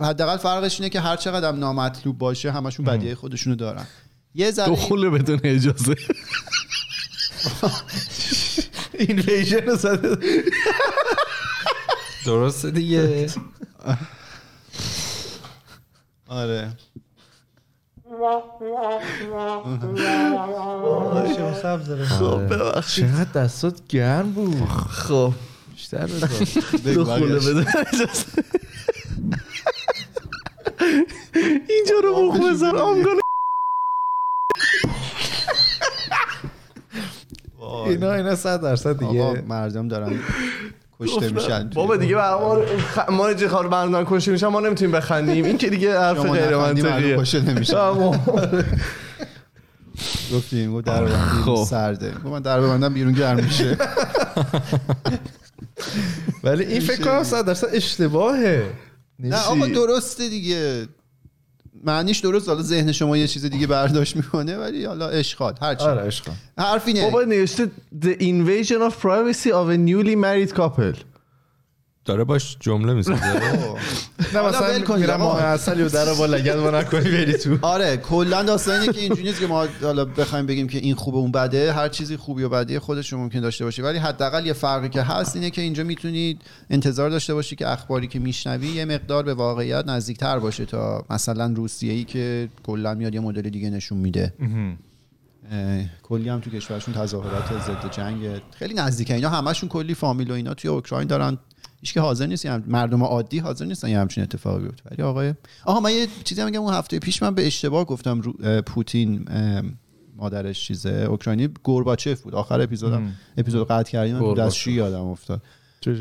حداقل فرقش اینه که هر چقدر هم نامطلوب باشه همشون بدیه خودشونو دارن. یه ذره دخول بدون اجازه. اینویژن رو زده. درسته دیگه. آره. خب ببخشید. چقدر دستات گرم بود. خب. بیشتر بذار. اینجا رو بخ بذار. آمگانه اینا اینا صد درصد آقا دیگه مردم دارن کشته میشن بابا دیگه ما خ- ما چه خبر مردم کشته میشن ما نمی‌تونیم بخندیم. این که دیگه حرف غیر منطقیه. کشته نمیشن. گفتیم گفت در خب. بیرون سرده. گفت من در ببندم بیرون گرم میشه. ولی این فکر کنم صد درصد اشتباهه. نه آقا درسته دیگه. معنیش درست حالا ذهن شما یه چیز دیگه برداشت می‌کنه ولی حالا اشغال هرچی آره عشقم حرف اینه بابا نوشته The invasion of privacy of a newly married couple. داره باش جمله می‌سازه نه مثلا میرم. ماه اصلی و در با لگد ما نکنی بری تو. آره کلا داستان اینه که اینجوری نیست که ما حالا بخوایم بگیم که این خوبه اون بده. هر چیزی خوبی و بدی خودش رو ممکن داشته باشه. ولی حداقل یه فرقی که هست اینه که اینجا می‌تونید انتظار داشته باشی که اخباری که میشنوی یه مقدار به واقعیت نزدیکتر باشه تا مثلا روسیه ای که کلا میاد یه مدل دیگه نشون میده. کلی هم تو کشورشون تظاهرات ضد جنگ خیلی نزدیکه اینا همشون کلی فامیل و اینا توی اوکراین دارن. هیچ که حاضر نیست. هم- مردم عادی حاضر نیستن یه همچین اتفاقی بیفته. ولی آقای آها من یه چیزی هم میگم اون هفته پیش من به اشتباه گفتم رو- پوتین مادرش چیزه. اوکراینی گورباچف بود. آخر اپیزودم اپیزود قطع کردیم من. دستشویی یادم افتاد.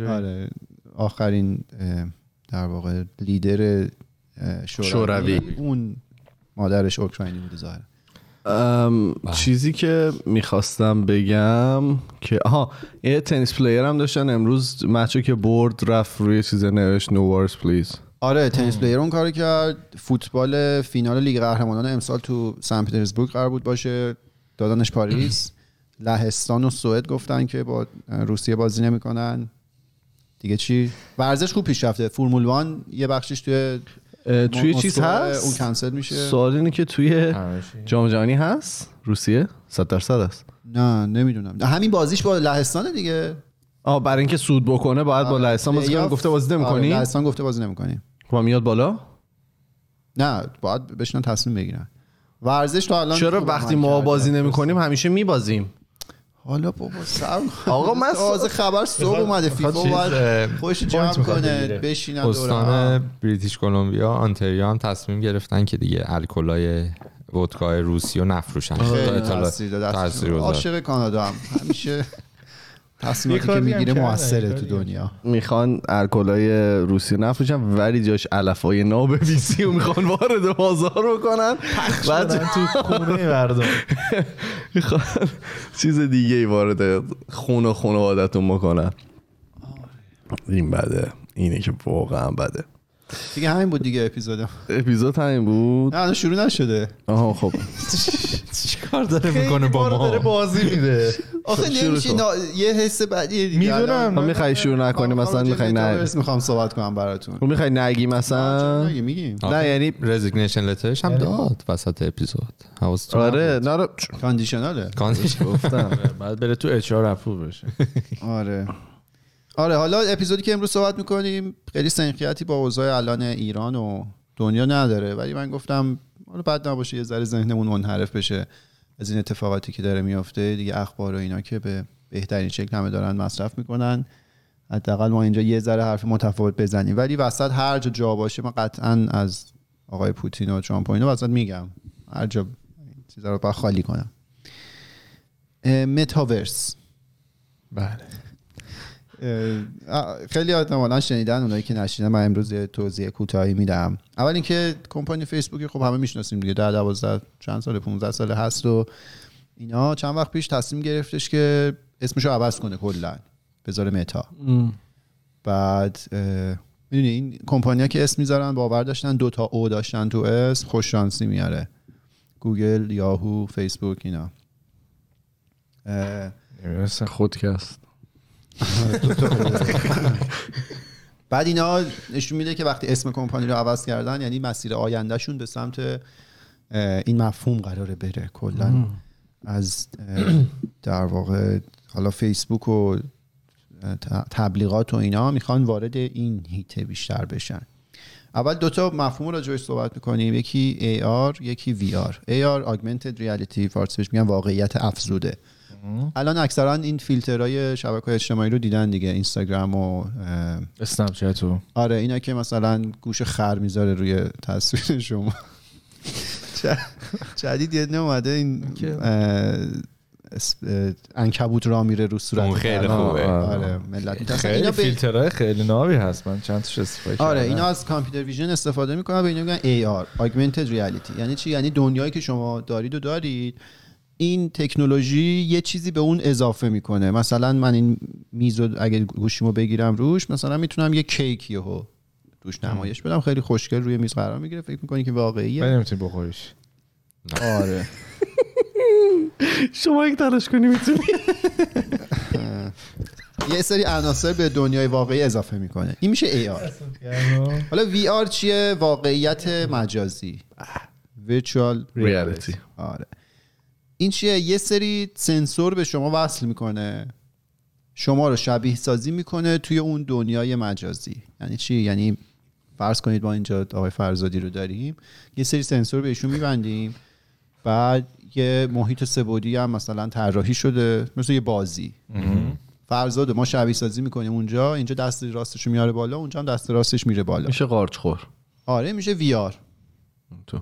آره. آخرین در واقع لیدر شوروی. اون مادرش اوکراینی بوده ظاهرا. چیزی که می‌خواستم بگم که آها یه tennis player هم داشتن امروز match و که برد رفت روی چیز نوشت no war please آره tennis player اون کارو کرد. فوتبال فینال لیگ قهرمانان امسال تو سن پترزبورگ قرار بود باشه. دادنش پاریس. لهستان و سوئد گفتن که با روسیه بازی نمی‌کنن. دیگه چی؟ ورزش خوب پیش رفته. فرمول وان یه بخشش توی توی چیز اون هست؟ کنسل میشه. سوال اینه که توی. جام جهانی هست؟ روسیه؟ 100 درصد است. نه نمی‌دونم. همین بازیش با لهستان دیگه. آه برای اینکه سود بکنه باید با لهستان بازی کنه. گفته بازی آره، نمی‌کنی؟ لهستان گفته بازی نمی‌کنیم خب میاد بالا؟ نه باید بشنن تصمیم بگیرن. ورزش تا الان چرا خوب وقتی ما. بازی نمی‌کنیم همیشه میبازیم؟ حالا بابا سر آقا من تازه خبر صبح اومده فیفا باید اه، خودش جمع کنه. بشینن. استان بریتیش کلمبیا آنتریو هم تصمیم گرفتن که دیگه الکلای ودکای روسی رو نفروشن خیلی تاثیر عاشق. کانادا هم همیشه تصمیماتی که می‌گیره موثره تو هم دنیا. می‌خوان الکلای روسی نفروشن ولی جاش علفای ناب ویسی رو می‌خوان وارد بازار بکنن. بعد تو خونه مردم. می‌خوان چیز دیگه ای وارد خون و خانوادتون بکنن. این بده. اینه که واقعا بده. دیگه همین بود دیگه اپیزود. اپیزود همین بود. نه شروع نشده. آها خب. چیکار داره می‌کنه با داره ما؟ بازی میده. آخه نمیشه یه حس بعدی دیگه. می‌دونم. ما می‌خوای شروع نکنیم؟ مثلا می‌خوای نه می‌خوام صحبت کنم براتون. تو می‌خوای نگی مثلا؟ نگی؟ میگیم. نه یعنی resignation letter ش هم داد وسط اپیزود. حواستون آره. نه conditional ه conditional گفتم. بعد بره تو HR بشه. آره. آره حالا اپیزودی که امروز صحبت می‌کنیم خیلی سنخیتی با اوضاع الان ایران و دنیا نداره ولی من گفتم حالا بد نباشه یه ذره ذهنمون منحرف بشه از این اتفاقاتی که داره میفته دیگه اخبار و اینا که به بهترین شکل همه دارن مصرف می‌کنن. حداقل ما اینجا یه ذره حرف متفاوت بزنیم. ولی وسط هر جا جا باشه من قطعا از آقای پوتین و ترامپ و اینا وسط میگم. هر جا چیزا رو باید خالی کنم. متاورس. بله. خیلی احتمالا شنیدن اونایی که نشیدن من امروز یه توضیح کوتاهی میدم. اول اینکه کمپانی فیسبوک خب همه می‌شناسیم دیگه در 12 چند سال 15 سال هست و اینا. چند وقت پیش تصمیم گرفتش که اسمشو عوض کنه کلا بذاره متا. بعد می‌دونی این کمپانیا که اسم می‌ذارن باور داشتن دو تا او داشتن تو اسم خوش شانسی میاره. گوگل یاهو فیسبوک اینا. نمی‌دونستم. خودکست. بعد اینا نشون میده که وقتی اسم کمپانی رو عوض کردن یعنی مسیر آیندهشون به سمت این مفهوم قراره بره. کلا از در واقع حالا فیسبوک و تبلیغات و اینا می‌خوان وارد این هیته بیشتر بشن. اول دوتا مفهوم رو راجعش صحبت می‌کنیم. یکی AR یکی VR AR Augmented Reality فارسی بهش میگن واقعیت افزوده. الان اکثرا این فیلترهای شبکه های اجتماعی رو دیدن دیگه اینستاگرام و اسنپ چت و آره اینا که مثلا گوش خر می‌ذاره روی تصویر شما جدید یه اومده این انکبوت را میره رو صورت اون خیلی. خوبه. آره ملت می‌ترسن. خیلی اینا فیلترهای خیلی نابی هست من چند تاش استفاده آره. اینا از کامپیوتر ویژن استفاده می‌کنن به اینا میگن AR Augmented Reality یعنی چی یعنی دنیایی که شما دارید و دارید این تکنولوژی یه چیزی به اون اضافه می‌کنه. مثلا من این میز رو اگه گوشیمو بگیرم روش مثلا می‌تونم یه کیک یهو روش نمایش بدم. خیلی خوشگل روی میز قرار می‌گیره. فکر می‌کنی که ولی واقعیه نمی‌تونی بخوریش. آره. شما یک تلاش کنی می‌تونی. یه سری عناصر به دنیای واقعی اضافه می‌کنه. این میشه AR حالا VR چیه؟ واقعیت مجازی. Virtual ریالیتی آره. این چیه؟ یه سری سنسور به شما وصل می‌کنه. شما رو شبیه سازی می‌کنه توی اون دنیای مجازی. یعنی چی؟ یعنی فرض کنید ما اینجا آقای فرزادی رو داریم یه سری سنسور بهشون میبندیم. بعد یه محیط سبودی هم مثلا طراحی شده مثل یه بازی. فرزاد ما شبیه سازی می‌کنیم اونجا اینجا دست راستش میاره بالا اونجا هم دست راستش میره بالا. میشه قارچ خور آره میشه وی آر. تو.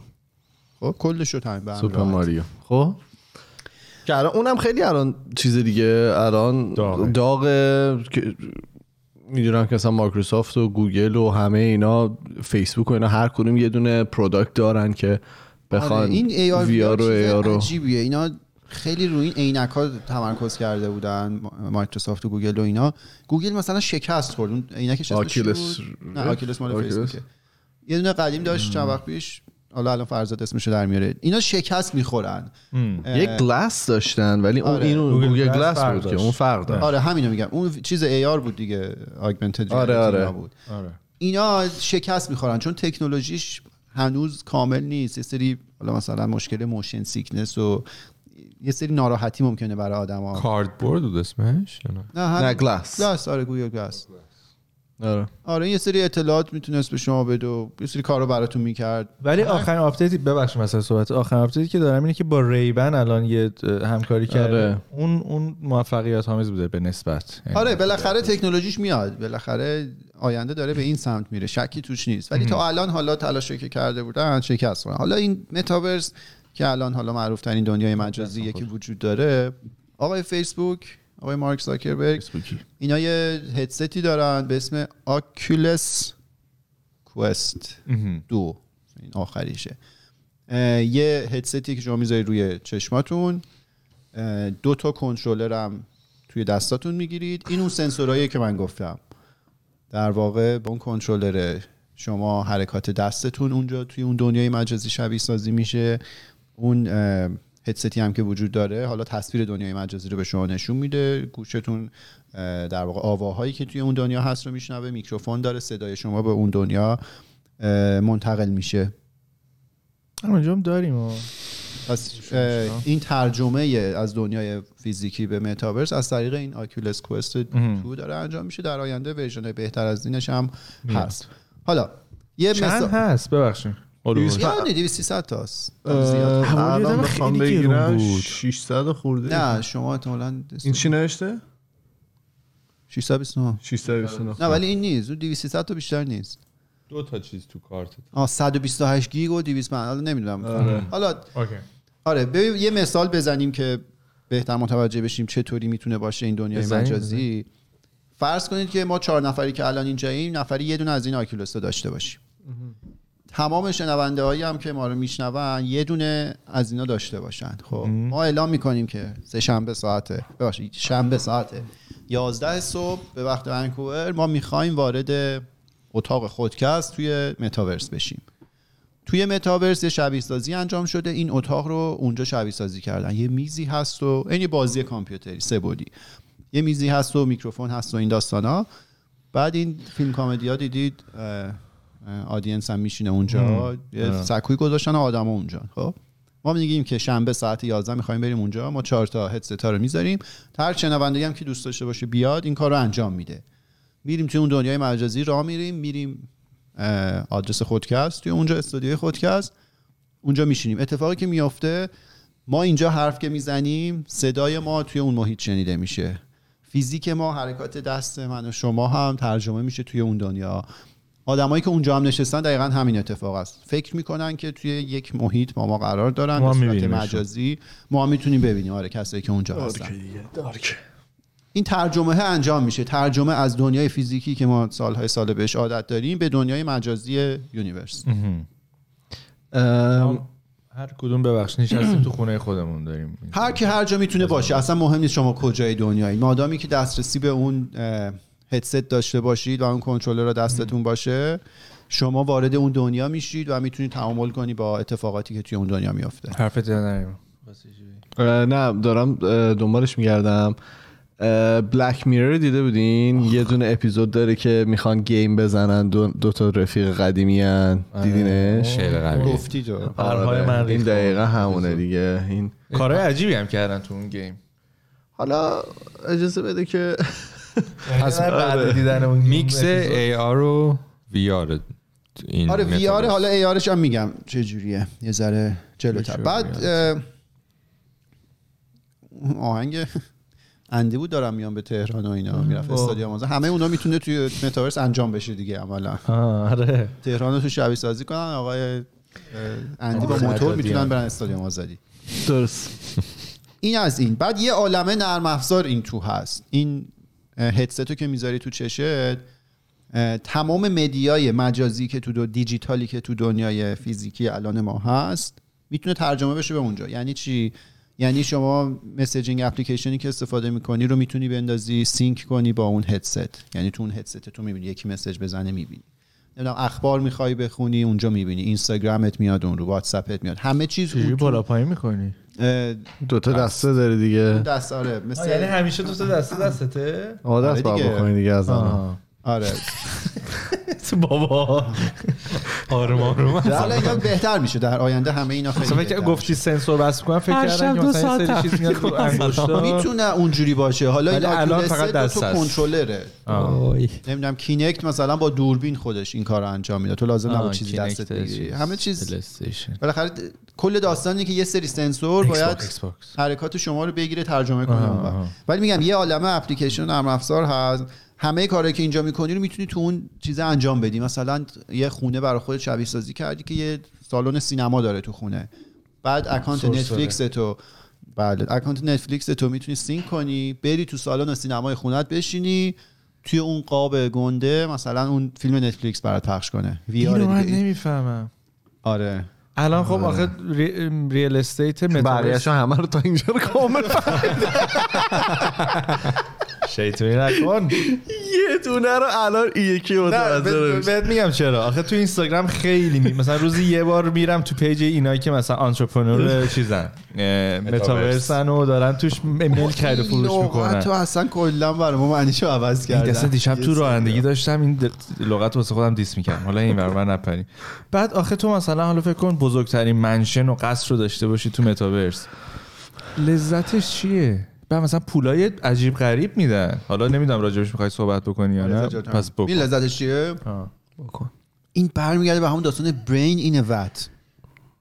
خب کلش رو تمیم به هم سوپر. ماریو. خب؟ که الان اونم خیلی الان چیز دیگه الان داغه. داغ که می‌دونم که مثلا مایکروسافت و گوگل و همه اینا فیسبوک و اینا هر کدوم یه دونه product دارن که بخوان آره، این AR VR و AR رو عجیبیه اینا خیلی روی این عینک ها تمرکز کرده بودن ما- مایکروسافت و گوگل و اینا گوگل مثلا شکست خورد اون عینکش Oculus؟ نه Oculus مال. فیسبوکه یه دونه قدیم داشت چند وقت پیش حالا الان فرزاد اسمشو در میاره. اینا شکست می‌خورن. گوگل Glass داشتن ولی اون آره. اینو گوگل گوگل Glass بود که. اون فرق داشت. آره همینو میگم. اون چیز AR بود دیگه augmented آره، آره. اینا بود. آره. اینا شکست می‌خورن چون تکنولوژیش هنوز کامل نیست. یه سری حالا مثلا مشکل motion sickness و یه سری ناراحتی ممکنه برای آدما. Cardboard بود اسمش؟ نه؟ نه Glass. Glass آره گوگل Glass. آره. آره یه سری اطلاعات می‌تونست به شما بده و یه سری کارو براتون می‌کرد. ولی آخرین آپدیتی ببخشید مثلا صحبت آخرین آپدیتی که دارم اینه که با Ray-Ban الان یه همکاری کرده. آره. اون اون موفقیت آمیز بوده به نسبت. یعنی آره بالاخره تکنولوژیش میاد. بالاخره آینده داره به این سمت میره. شکی توش نیست. ولی تا الان حالا تلاشی که کرده بودن شکست خوردن حالا این متاورس که الان حالا معروف ترین دنیای مجازی یکی وجود داره آقای فیسبوک آقای مارک زاکربرگ. اینا یه هدستی دارن به اسم آکولس کوست. دو. این آخریشه. یه هدستی که شما می‌ذارید روی چشماتون دو تا کنترلر هم توی دستاتون می‌گیرید. این اون سنسورهایی که من گفتم. در واقع با اون کنترلر شما حرکات دستتون اونجا توی اون دنیای مجازی شبیه سازی میشه. اون هدستی هم که وجود داره حالا تصویر دنیای مجازی رو به شما نشون میده گوشتون در واقع آواهایی که توی اون دنیا هست رو میشنوه میکروفون داره صدای شما به اون دنیا منتقل میشه. اونجا هم داریم و پس این ترجمه از دنیای فیزیکی به متاورس از طریق این Oculus Quest 2 داره انجام میشه در آینده version بهتر از اینش هم هست. حالا یه چند مثال هست؟ ببخشید. یعنی 200 300 تاست. الان بخوام بگیرم بود. 600 خورده نه شما احتمالاً این چی نوشته؟ 629 629 نه. ولی این نیست. اون 200 300 تا بیشتر نیست. دو تا چیز تو کارت آه 128 گیگ و 200 من. حالا نمی‌دونم. آره. حالا اوکی. آره ببین یه مثال بزنیم که بهتر متوجه بشیم چطوری می‌تونه باشه این دنیای مجازی. فرض کنید که ما چهار نفری که الان اینجاییم نفری یه دونه از این Oculus داشته باشیم. تمام شنونده هایی هم که ما رو میشنون یه دونه از اینا داشته باشن. خب ما اعلام می‌کنیم که سه شنبه ساعت ببخشید شنبه ساعت 11 صبح به وقت ونکوور ما می‌خوایم وارد اتاق خودکست توی متاورس بشیم. توی متاورس یه شبیه سازی انجام شده. این اتاق رو اونجا شبیه سازی کردن. یه میزی هست و این یه بازی کامپیوتری سه بعدی یه میزی هست و میکروفون هست و این داستانا. بعد این فیلم comedy ها دیدید audience هم میشینه اونجا. یه سکوی گذاشتن آدم اونجا. خب؟ ما میگیم که شنبه ساعت 11 می‌خوایم بریم اونجا. ما چهار تا هدست رو می‌ذاریم. هر شنونده هم که دوست داشته باشه بیاد این کار رو انجام میده. میریم توی اون دنیای مجازی راه میریم میریم آدرس خودکست. توی اونجا استودیوی خودکست. اونجا میشینیم. اتفاقی که میافته ما اینجا حرف که می‌زنیم صدای ما توی اون محیط شنیده میشه. فیزیک ما حرکات دست من و شما هم ترجمه میشه توی اون دنیا. آدمایی که اونجا هم نشستن دقیقا همین اتفاق است. فکر می‌کنن که توی یک محیط با ما قرار دارن ما صورت. مجازی ما هم می‌تونیم ببینیم. آره کسایی که اونجا هستن. این ترجمه انجام میشه. ترجمه از دنیای فیزیکی که ما سالهای سال بهش عادت داریم به دنیای مجازی universe. ام، هر کدوم ببخشید نشستیم تو خونه خودمون داریم. هر کی هر جا می‌تونه باشه. اصلا مهم نیست شما کجای دنیایی. مادامی که دسترسی به اون هدست داشته باشید و اون کنترلر را دستتون باشه شما وارد اون دنیا میشید و می‌تونید تعامل کنی با اتفاقاتی که توی اون دنیا میافته. اه، نه دارم دنبالش میگردم. بلک میرر دیده بودین؟ یه دونه اپیزود داره که می‌خوان گیم بزنن دو, دو تا رفیق قدیمی هن. دیدینش؟ شعر قوی. گفتی تو. آره، من این. دقیقا همونه دیگه. این کارهای عجیبی هم کردن تو اون گیم. حالا اجازه بده که پس بعد دیدن اون میکس ای آر و وی آر این آره وی آر. حالا ای آرش هم میگم. چه جوریه یه ذره جلوتر. بعد آهنگ اندی بود دارم میام به تهران و اینا می‌رفت استادیوم. آزاد همه اونا می‌تونه توی متاورس انجام بشه دیگه عملا. آره. تهران رو تو شبیه سازی کنن آقای اندی با موتور می‌تونن. برن استادیوم آزادی. درست. این از این. بعد یه عالمه نرم افزار این تو هست. این هدستو که می‌ذاری تو چشت تمام media ی مجازی که تو دو دیجیتالی که تو دنیای فیزیکی الان ما هست می‌تونه ترجمه بشه به اونجا. یعنی چی؟ یعنی شما messaging application ی که استفاده می‌کنی رو می‌تونی بندازی sync کنی با اون هدست. یعنی تو اون هدست تو می‌بینی یکی message بزنه می‌بینی. نمی‌دونم اخبار می‌خوای بخونی اونجا می‌بینی. اینستاگرامت میاد اون رو واتساپت میاد. همه چیز تو- بالا پایین می‌کنی؟ دوتا دسته داره دیگه دست آره مثل یعنی همیشه تو دسته دستته عادت آره باید دیگه. بکنی دیگه از آها. آره. بابا. آروم آروم. حالا اینا بهتر میشه در آینده همه اینا خیلی فکر گفتی سنسور بس کنم فکر کردم که دو مثلا سری چیز میاد رو انگشتا. می‌تونه اونجوری باشه. حالا الان فقط دست. کنترلره. نمی‌دونم کینکت مثلا با دوربین خودش این کار رو انجام میده. تو لازم نبود چیزی دستت بگیری. چیز. همه چیز. بالاخره کل داستانی که یه سری سنسور باید. حرکات شما رو بگیره ترجمه کنه. ولی میگم یه عالمه اپلیکیشن نرم افزار هست. همه کاری که اینجا می‌کنی رو می‌تونی تو اون چیز انجام بدی. مثلا یه خونه برای خودت شبیه سازی کردی که یه سالن سینما داره تو خونه. بعد account نتفلیکس تو. بله account نتفلیکس تو می‌تونی sync کنی بری تو سالن سینمای خونت بشینی توی اون قاب گنده مثلا اون فیلم نتفلیکس برات پخش کنه. ولی اینو من نمی‌فهمم. آره. الان خب آخه ری- ریل استیت متاورس همه رو تا اینجا رو کامل شیطونی نکن یه دونه رو الان یکی متوجه بهت میگم چرا. آخه تو اینستاگرام خیلی می... مثلا روزی یه بار میرم تو پیج اینایی که مثلا آنترپرنور چیزن. متاورسن و دارن توش میل خرید و فروش می‌کنن. تو اصلا کلا برای ما معنیشو عوض کردن. اصلا دیشب تو. رانندگی داشتم این لغت واسه خودم دیس می‌کردم. حالا این برای من نپری بعد آخه تو مثلا حالا فکر کن بزرگترین منشن و قصر رو داشته باشی تو متاورس لذتش چیه؟ بعد مثلا پولای عجیب غریب میدن. حالا نمی‌دونم راجبش می‌خوای صحبت بکنی یا نه. پس بکن. این لذتش چیه؟ آه. این برمیگرده به همون داستان برین این وات.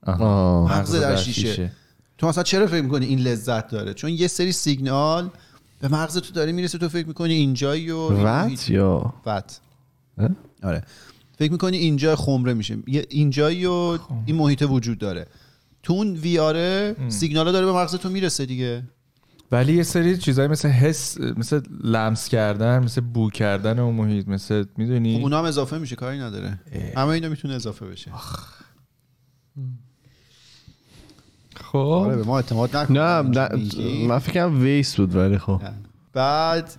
مغز در شیشه. تو مثلا چرا فکر می‌کنی این لذت داره؟ چون یه سری سیگنال به مغز تو داره می‌رسه تو فکر می‌کنی اینجایی و وات یا؟ وات؟ آره. فکر می‌کنی اینجا خمره میشه. اینجایی و این محیط وجود داره. تو اون ویاره سیگنال داره به مغز تو می‌رسه دیگه. ولی یه سری چیزایی مثل حس مثل لمس کردن مثل بو کردن اون محیط مثل خب می‌دونی اونا هم اضافه میشه کاری نداره. همه اینا می‌تونه اضافه بشه. خب. آره به ما اعتماد نکن. نه نه. من فکرم ویس بود ولی خب. بعد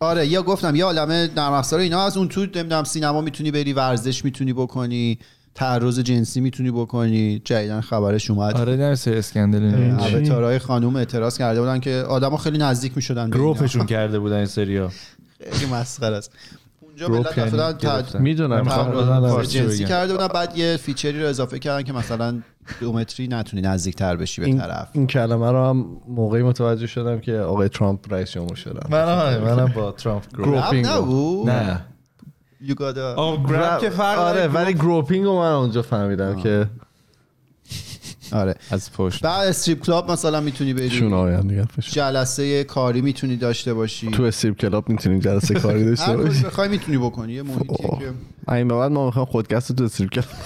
آره یا گفتم یه عالمه نرم افزار اینا از اون تو نمی‌دونم سینما می‌تونی بری ورزش می‌تونی بکنی. تعرض جنسی می‌تونی بکنی. جدیداً خبرش اومد. آره نه سری scandal اینا. آواتارای خانوم اعتراض کرده بودن که آدما خیلی نزدیک می‌شدن grope شون کرده بودن این سریا خیلی مسخره است. اونجا یعنی. تد- می‌دونم. بدونم فارسی جنسی. کرده بودن. بعد یه feature ی رو اضافه کردن که مثلا دومتری نتونی نزدیکتر بشی به این, طرف. این کلمه رو هم موقعی متوجه شدم که آقای ترامپ رئیس جمهور شدم من هم منم با ترامپ grope groping نبود؟ نه. You gotta- آه grab که فرق آره. ولی groping رو من اونجا فهمیدم که آره. از پشت. بعد strip club مثلا می‌تونی بری. جلسه کاری می‌تونی داشته باشی. تو strip club می‌تونیم جلسه کاری داشته هر کاری باشی. بخوای می‌تونی بکنی یه محیطی. که این بعد ما می‌خوایم پادکست تو strip کلاب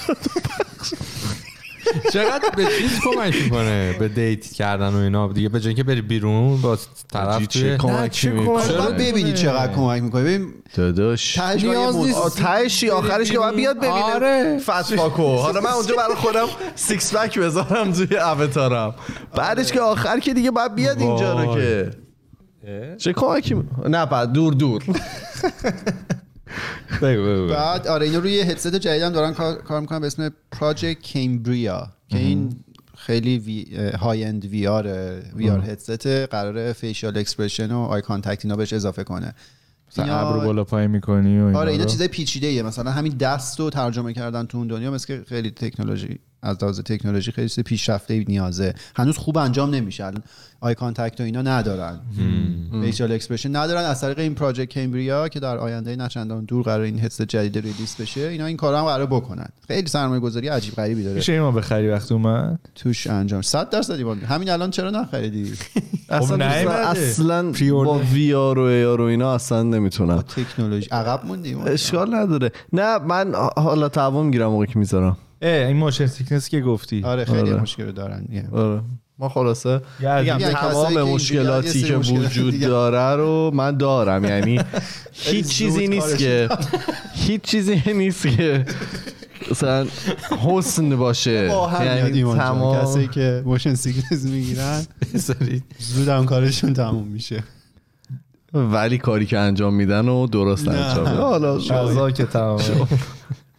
چقدر به چیز کمک می‌کنه به دیت کردن و اینا؟ دیگه به جای که بری بیرون با طرف چه توی کمکی چه می‌کنه ببینی. چقدر کمک می‌کنه ببین داداش. نیاز نیست. تهشی آخرش که باید بیاد ببینه. آره. فتواکو حالا من اونجا برای خودم سیکس پک بذارم توی اوتارم بعدش که آخر که دیگه باید بیاد اینجا رو که. چه کمکی نه بعد دور دور. بعد آره اینا روی هدست جدیدن دارن کار, می‌کنن به اسم Project Cambria که این خیلی very high-end VR VR headset قراره facial expression و eye contact اینا بهش اضافه کنه. مثلا ابرو بالا پایین می‌کنی و اینا آره اینا. چیزای پیچیده ایه مثلا همین دست رو ترجمه کردن تو اون دنیا مثل خیلی تکنولوژی از لحاظ تکنولوژی خیلی چیز پیشرفته نیازه. هنوز خوب انجام نمیشه. الان eye contact و اینا ندارن. facial expression ندارن. از طریق این Project Cambria که در آینده نچندان دور قرار این هدست جدید release بشه اینا این کارا هم قرار بکنن. خیلی سرمایه گذاری عجیب غریبی داره. میشه اینو بخری وقتی اومد؟ توش انجام. 100 درصد ایمان همین الان چرا نخریدی؟ اصلا نیومده. اصلا پریورد. با VR و AR و اینا اصلا نمی‌تونم. تکنولوژی. عقب موندی ایمان. اشکال نداره. نه من حالا تهوع می‌گیرم موقعی که می‌ذارم. این motion sickness که گفتی آره خیلی آره. مشکل دارن. آره ما خلاصه که تمام مشکلاتی که وجود. داره رو من دارم یعنی هیچ چیزی نیست که هیچ چیزی نیست که مثلا حسن باشه یعنی. تمام کسایی که موشن سیکنز می‌گیرن زود هم کارشون تموم میشه ولی کاری که انجام میدن و درست. انجام میدن حالا که تمام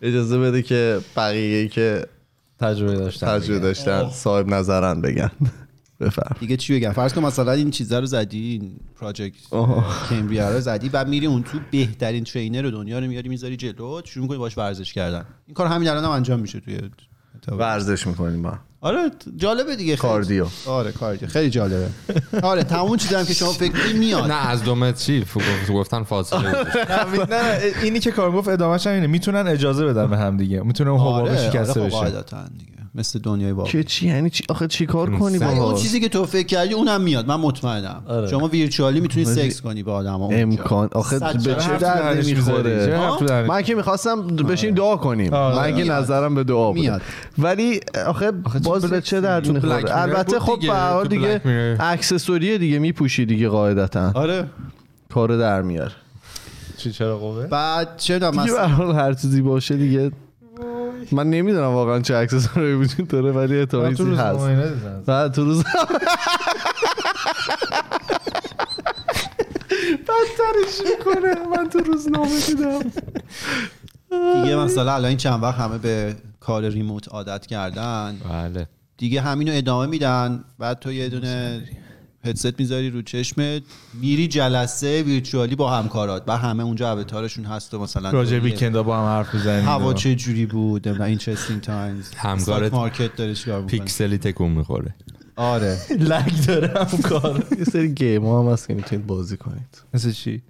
اجازه بده که بقیه که تجربه داشتم تجربه داشتن صاحب نظرن بگن. بفرم. دیگه چی بگم؟ فرض کن مثلا این چیزا رو زدی این پراجکت. کمبریا رو زدی بعد میری اون تو بهترین ترینر دنیا رو میاری می‌ذاری جلو شروع می‌کنی باش ورزش کردن. این کار همین الان هم انجام میشه توی ورزش می‌کنیم ما آره جالبه دیگه خیلی. کاردیو. آره کاردیو خیلی جالبه. آره تمام چیزا هم که شما فکر میاد. نه از دو متر چی؟ گفتن فاصله. نه نه اینی که کار گفت ادامهش هم اینه. می‌تونن اجازه بدن به هم دیگه. می‌تونه اون حباب آره شکسته آره خب بشه. دیگه. مثل دنیای واقعی که چی یعنی چی آخه چی کار کنی اگه اون با چیزی که تو فکر کردی اونم میاد من مطمئنم آره. شما ویرچوالی می‌تونی سکس کنی با آدم امکان آخه به چه حرف تو درد دهنش می‌ذاری؟ چرا می‌خوره؟ من که می‌خواستم بشین دعا کنیم آره. من که میاد. نظرم به دعا بود میاد. ولی آخه باز به چه درد می‌خوره البته خب. به هر دیگه. اکسسوریه دیگه میپوشی دیگه قاعدتا آره کارو در میار چی چرا قوه بعد چه مثلا هر چیزی باشه دیگه من نمی‌دونم واقعا چه اکسسوری وجود داره ولی احتمال من تو چیزی روز هست. بعد تو روز بدترش می‌کنه. من تو روزنامه دیدم. دیگه مثلا الان این چند وقت همه به کار ریموت عادت کردن. بله. دیگه همینو ادامه میدن. بعد تو یه دونه هدست می‌ذاری رو چشمت میری جلسه virtual ی با همکارات و همه اونجا avatar شون هست و مثلا راجع weekend ا با هم حرف می‌زنیم هوا چه جوری بود interesting times همکارت مارکت داره چیکار می‌کنه؟ پیکسلی تکون می‌خوره. آره. lag داره هم کار یه سری game ها هم هست که می‌تونید بازی کنید. مثل چی؟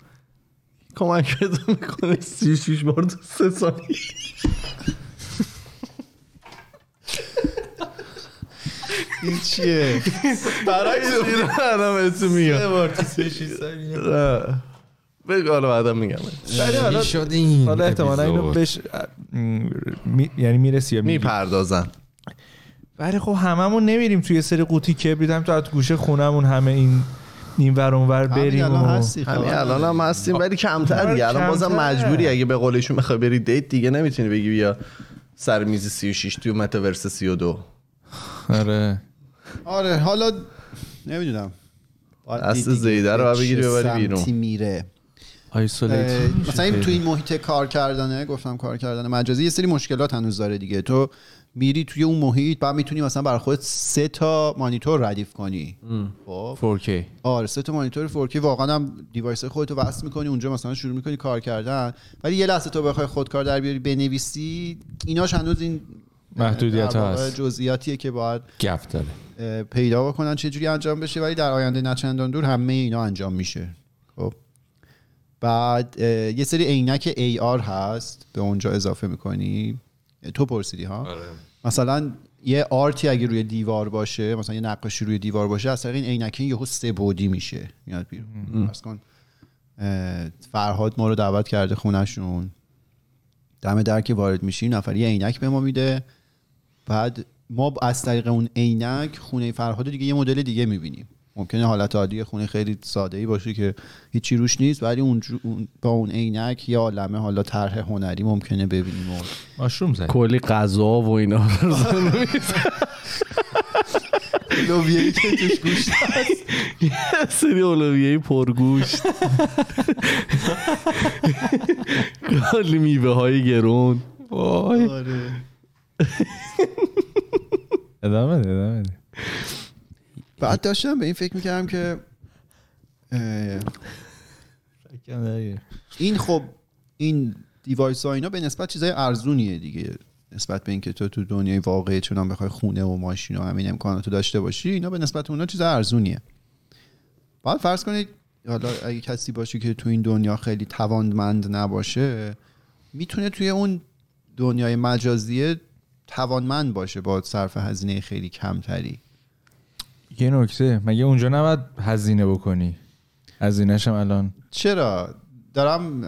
کمک می‌کنه 36 بار تو سه ثانیه. این چیه؟ برعکس الان بهتون میگم. بگو حالا بعدا میگم. حالا- چی شد این حالا احتمالا اینو؟ بش می- یعنی می‌رسی یا می‌پردازن ولی خب هممون نمیریم توی سری قوطی کبریت هم تو از گوشه خونمون همه این این ور اون ور همین بریم الان و هستی همین الان هم هستیم ولی کمتر دیگه. الان بازم. مجبوری اگه به قولشون بخوای بری دیت دیگه نمی‌تونی بگی بیا سر میز 36 تو متاورس 32 آره. آره حالا نمی‌دونم. دیگه زیده رو بگیری ببری بیرون. میره. مثلا این تو این محیط کار کردنه گفتم کار کردن مجازی یه سری مشکلات هنوز داره دیگه. تو میری توی اون محیط بعد می‌تونی مثلا برای خودت سه تا مانیتور ردیف کنی. خب. 4K آره سه تا مانیتور 4K واقعا هم دیوایس خودتو وصل می‌کنی اونجا مثلا شروع می‌کنی کار کردن. ولی یه لحظه تو بخوای خودکار در بیاری بنویسی ایناش هنوز این محدودیت هست. جزئیاتیه که باید گپ داره. پیدا بکنن چه جوری انجام بشه ولی در آینده نه چندان دور همه اینا انجام میشه. خب. بعد یه سری عینک AR هست به اونجا اضافه می‌کنی. تو پرسیدی ها؟ مثلا یه آرتی اگه روی دیوار باشه مثلا یه نقاشی روی دیوار باشه از طریق این عینکی یهو سه بعدی میشه میاد بیرون. کن اه، فرهاد ما رو دعوت کرده خونهشون. دم در که وارد میشیم نفر یه عینک به ما میده. بعد ما از طریق اون عینک خونه فرهاد دیگه یه مدل دیگه می‌بینیم. ممکنه حالت عادی خونه خیلی ساده ای باشه که هیچی روش نیست ولی اون اون- با اون عینک یا عالمه حالا طرح هنری ممکنه ببینیم و ماشروم زنی. کلی غذا و اینا. لوبیایی که توش گوشت سری اولویه پرگوشت. کلی میوه های گرون. وای. آره. ادامه بده ادامه بعد داشتم به این فکر می‌کردم که این خب این دیوایس ها اینا به نسبت چیزای ارزونیه دیگه. نسبت به اینکه تو تو دنیای واقعی چنان بخوای خونه و ماشین و همین امکاناتو داشته باشی اینا به نسبت اونا چیز ارزونیه. بعد فرض کنید حالا اگه کسی باشه که تو این دنیا خیلی توانمند نباشه می‌تونه توی اون دنیای مجازی توانمند باشه با صرف هزینه خیلی کمتری. یه نکته مگه اونجا نباید هزینه بکنی؟ هزینهش هم الان. چرا؟ دارم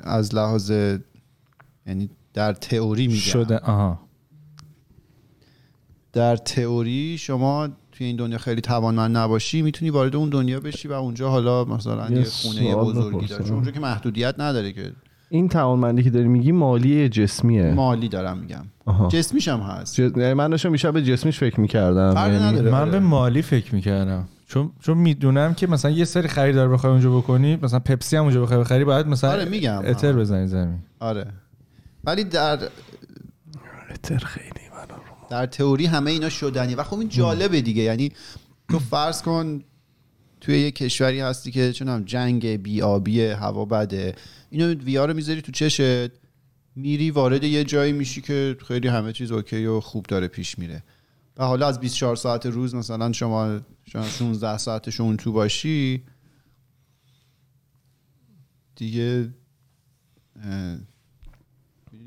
از لحاظ یعنی در تئوری میگم. شده آها. در تئوری شما توی این دنیا خیلی توانمند نباشی می‌تونی وارد اون دنیا بشی و اونجا حالا مثلا یه خونه بزرگی چون اونجا که محدودیت نداره که این توانمندی که داری میگی مالی جسمیه. مالی دارم میگم. آها. جسمیش هم هست. ج... یعنی من داشتم بیشتر به جسمیش فکر می‌کردم. نداره. من آره. به مالی فکر می‌کردم. چون چون می‌دونم که مثلا یه سری خریدار بخوای اونجا بکنی مثلا پپسی هم اونجا بخوای بخری باید مثلا آره میگم. اتر بزنی زمین. آره. ولی در خیلی در تئوری همه اینا شدنی. و خب این جالبه دیگه. یعنی تو فرض کن توی یه کشوری هستی که چونم جنگ بیابی هوا بده. اینو وی رو می‌ذاری تو چشت میری وارد یه جایی میشی که خیلی همه چیز اوکی و خوب داره پیش میره. و حالا از 24 ساعت روز مثلا شما شما 16 ساعتش اون تو باشی دیگه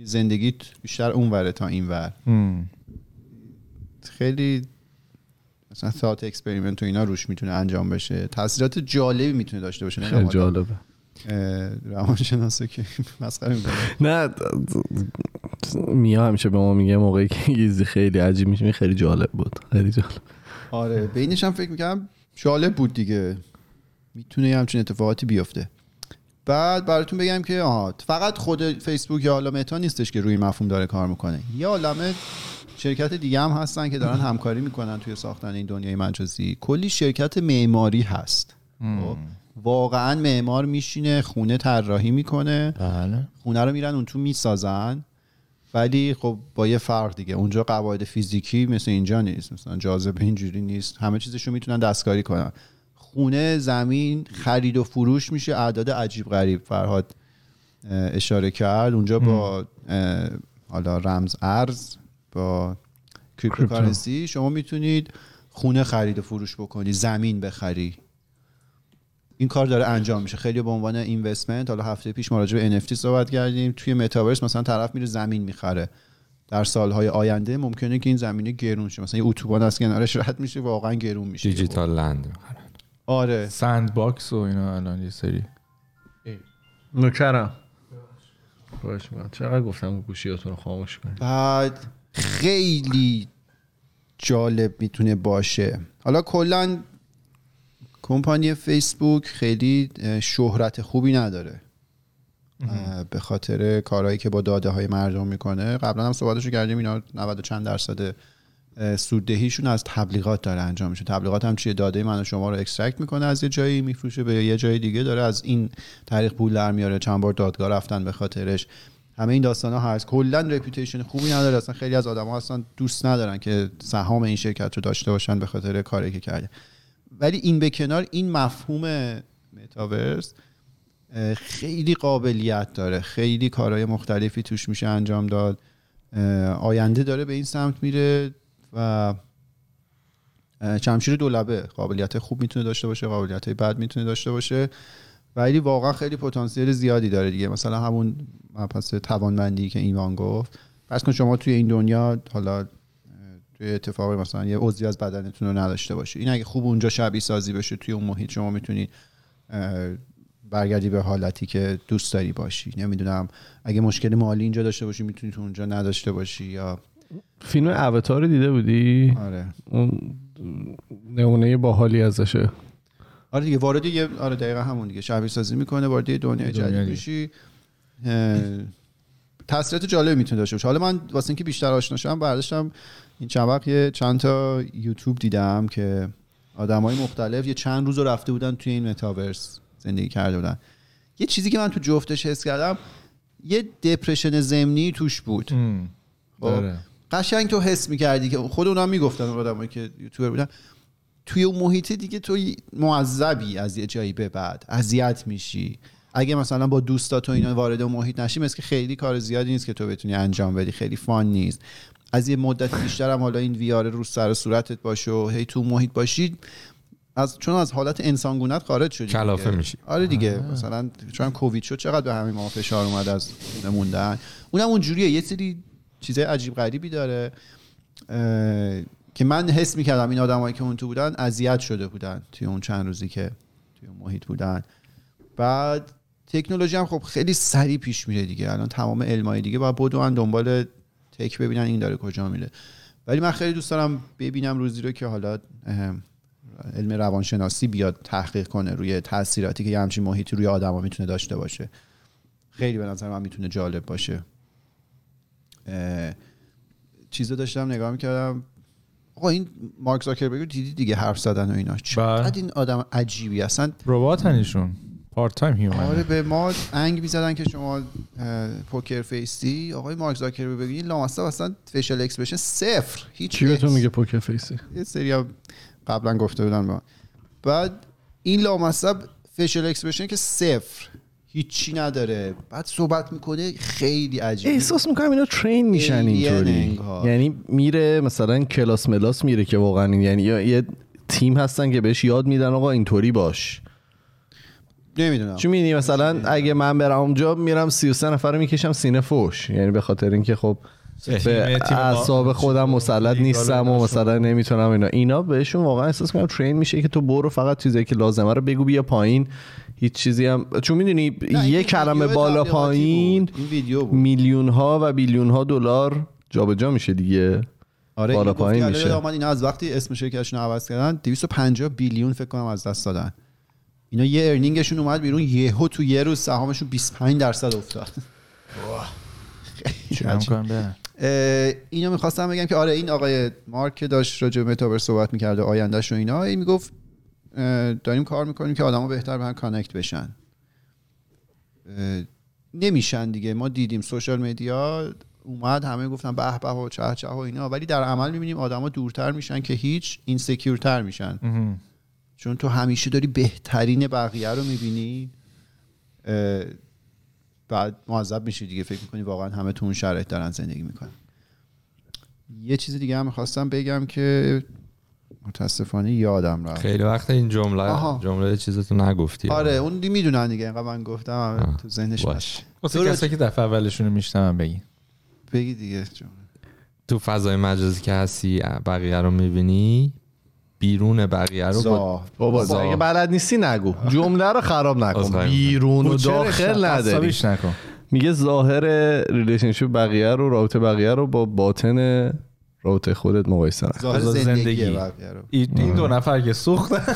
زندگیت بیشتر اون وره تا این ور. خیلی مثلا ساعت experiment و اینا روش می‌تونه انجام بشه. تاثیرات جالبی می‌تونه داشته باشه خیلی جالبه. روانشناسه که مسخره می‌کنه. نه میا همیشه به ما میگه موقعی که یه چیزی خیلی عجیب میشه خیلی جالب بود. خیلی جالب. آره بینش هم فکر می‌کنم جالب بود دیگه. می‌تونه یه همچین اتفاقاتی بیفته. بعد براتون بگم که آها فقط خود فیسبوک یا حالا متا نیستش که روی مفهوم داره کار می‌کنه. یه عالمه شرکت دیگه هم هستن که دارن همکاری می‌کنن توی ساختن این دنیای مجازی. کلی شرکت معماری هست. خب، واقعا معمار میشینه خونه طراحی می‌کنه. بله. خونه رو میرن اون تو می‌سازن. ولی خب با یه فرق دیگه. اونجا قواعد فیزیکی مثل اینجا نیست. مثلا جاذبه اینجوری نیست. همه چیزشو می‌تونن دستکاری کنن. خونه زمین خرید و فروش میشه. اعداد عجیب غریب. فرهاد اشاره کرد. اونجا با حالا رمز ارز با cryptocurrency شما می‌تونید خونه خرید و فروش بکنی زمین بخری. این کار داره انجام میشه. خیلی به عنوان investment حالا هفته پیش ما راجع به NFT صحبت کردیم. توی متاورس مثلا طرف میره زمین می‌خره. در سالهای آینده ممکنه که این زمینه گرون شه. مثلا یه اتوبان از کنارش رد میشه واقعا گرون میشه. دیجیتال land آره. Sandbox و اینا الان یه سری. نوکرم. باش من چقدر گفتم گوشیاتون رو خاموش کنید. بعد خیلی جالب می‌تونه باشه. حالا کلا کمپانی فیسبوک خیلی شهرت خوبی نداره. به خاطر کارهایی که با داده های مردم می‌کنه. قبلا هم صحبتشو کردیم اینا 90 و چند درصد سوددهیشون از تبلیغات داره انجام میشه. تبلیغات هم چیه؟ داده من و شما رو extract می‌کنه از یه جایی میفروشه به یه جای دیگه داره از این طریق پول در میاره. چند بار دادگاه رفتن به خاطرش. همه این داستان ها هست کلا reputation خوبی نداره. اصلا خیلی از آدم ها اصلا دوست ندارن که سهام این شرکت رو داشته باشن به خاطر کاری که کرده. ولی این به کنار این مفهوم متاورس خیلی قابلیت داره. خیلی کارهای مختلفی توش میشه انجام داد. آینده داره به این سمت میره و اه، شمشیر دولبه قابلیت خوب می‌تونه داشته باشه قابلیت بد می‌تونه داشته باشه. ولی واقعا خیلی پتانسیل زیادی داره دیگه. مثلا همون مبحث توانمندی که ایمان گفت. پس کن شما توی این دنیا حالا توی اتفاقی مثلا یه عضوی از بدنتون رو نداشته باشه این اگه خوب اونجا شبیه سازی بشه توی اون محیط شما می‌تونید برگردی به حالتی که دوست داری باشی. نمی‌دونم اگه مشکل مالی اینجا داشته باشی می‌تونی تو اونجا نداشته باشی یا فیلم اواتار رو دیده بودی؟ آره. اون نمونه باحالی ازشه. آره دیگه وارد یه آره دقیقا همون دیگه شبیه سازی می‌کنه وارد یه دنیای دنیا جدید. میشی تاثیرات جالب می‌تونه داشته باشه حالا من واسه اینکه بیشتر آشنا شدم برداشتم این چند وقت یه چند تا یوتیوب دیدم که آدمای مختلف یه چند روز رو رفته بودن توی این متاورس زندگی کرده بودن یه چیزی که من تو جفتش حس کردم یه دپرشن ضمنی توش بود. خب. داره قشنگ تو حس می‌کردی که خود اونا می‌گفتن آدمایی که یوتیوبر بودن توی اون محیط دیگه تو معذبی از یه جایی به بعد اذیت میشی. اگه مثلا با دوستات و اینا وارد اون محیط نشی مثل که خیلی کار زیادی نیست که تو بتونی انجام بدی خیلی فان نیست. از یه مدت بیشتر هم حالا این ویار رو سر صورتت باشه و هی تو محیط باشی از چون از حالت انسانگونت خارج شدی کلافه. میشی. آره دیگه مثلا چون کووید شد چقدر به همین ما فشار اومد از موندن اونم اونجوریه یه سری چیزای عجیب غریبی داره. که من حس می‌کردم این آدمایی که اون تو بودن اذیت شده بودن توی اون چند روزی که توی اون محیط بودن. بعد تکنولوژی هم خب خیلی سریع پیش میره دیگه. الان تمام علمای دیگه باید بدون دنبال تک ببینن این داره کجا میره. ولی من خیلی دوست دارم ببینم روزی رو که حالا علم روانشناسی بیاد تحقیق کنه روی تاثیراتی که یه همچین محیطی روی آدما می‌تونه داشته باشه. خیلی به نظر من می‌تونه جالب باشه. چیزو داشتم نگاه می‌کردم. آقا این مارک زاکربرگ رو دیدی دیگه حرف زدن و اینا؟ چقدر این آدم عجیبی اصلا ربات هنشون part-time human آره به ما انگ می‌زدن که شما poker face ی. آقای مارک زاکربرگ این لامصب اصلا facial expression صفر. هیچ چی به تو اکس. میگه poker face ی یه سری قبلا گفته بودن با. بعد این لامصب facial expression که صفر. هیچی نداره. بعد صحبت می‌کنه خیلی عجیبه. احساس می‌کنم اینا train میشن اینطوری. یعنی میره مثلا کلاس ملاس میره که واقعا یعنی یه- تیم هستن که بهش یاد میدن آقا اینطوری باش. نمی‌دونم. چون می‌دونی؟ مثلا اگه من برم اونجا میرم 33 نفر رو می‌کشم سینه فوش. یعنی به خاطر اینکه خب به اعصاب خودم مسلط نیستم و مثلا نمی‌تونم اینا. اینا بهشون واقعا احساس کنم ترین میشه که تو برو فقط چیزایی که لازمه رو بگو بیا پایین. هیچ چیزی هم چون می‌دونی یه کلمه بالا پایین میلیون ها و بیلیون ها دلار جابجا میشه دیگه. آره بالا پایین میشه. میشه اینا از وقتی اسم شرکتشون عوض کردن 250 بیلیون فکر کنم از دست دادن. اینا یه earning شون اومد بیرون یهو تو یه روز سهامشون 25 درصد افتاد. اه، اینو می‌خواستم بگم که آره این آقای مارک که داشت راجع به متاورس صحبت می‌کرده آیندهش و اینا این می‌گفت داریم کار می‌کنیم که آدما بهتر به هم connect بشن. نمیشن دیگه. ما دیدیم social media اومد همه گفتن به به و چه چه و اینا. ولی در عمل می‌بینیم آدما دورتر میشن که هیچ insecure تر میشن. مهم. چون تو همیشه داری بهترین بقیه رو می‌بینی. بعد معذب میشی دیگه. فکر می‌کنی واقعا همه تو اون شرایط دارن زندگی می‌کنن. یه چیز دیگه هم می‌خواستم بگم که متاسفانه یادم رفت. خیلی وقت این جمله آها. جمله چیزتو نگفتی. آره اون دی می‌دونن دیگه اینقدر من گفتم آه. تو ذهنش باش. واسه. کسایی که دفعه اولشون رو میشنم بگی بگی دیگه جون. تو فضای مجازی که هستی بقیه رو می‌بینی؟ بیرون بقیه رو با بابا زا. اگه بلد نیستی نگو. جمله رو خراب نکن. بیرون و داخل نداری. نکن. میگه ظاهر relationship بقیه رو رابطه بقیه رو با باطن رابطه خودت مقایسه نکن ظاهر زندگی. این دو نفر که سوختن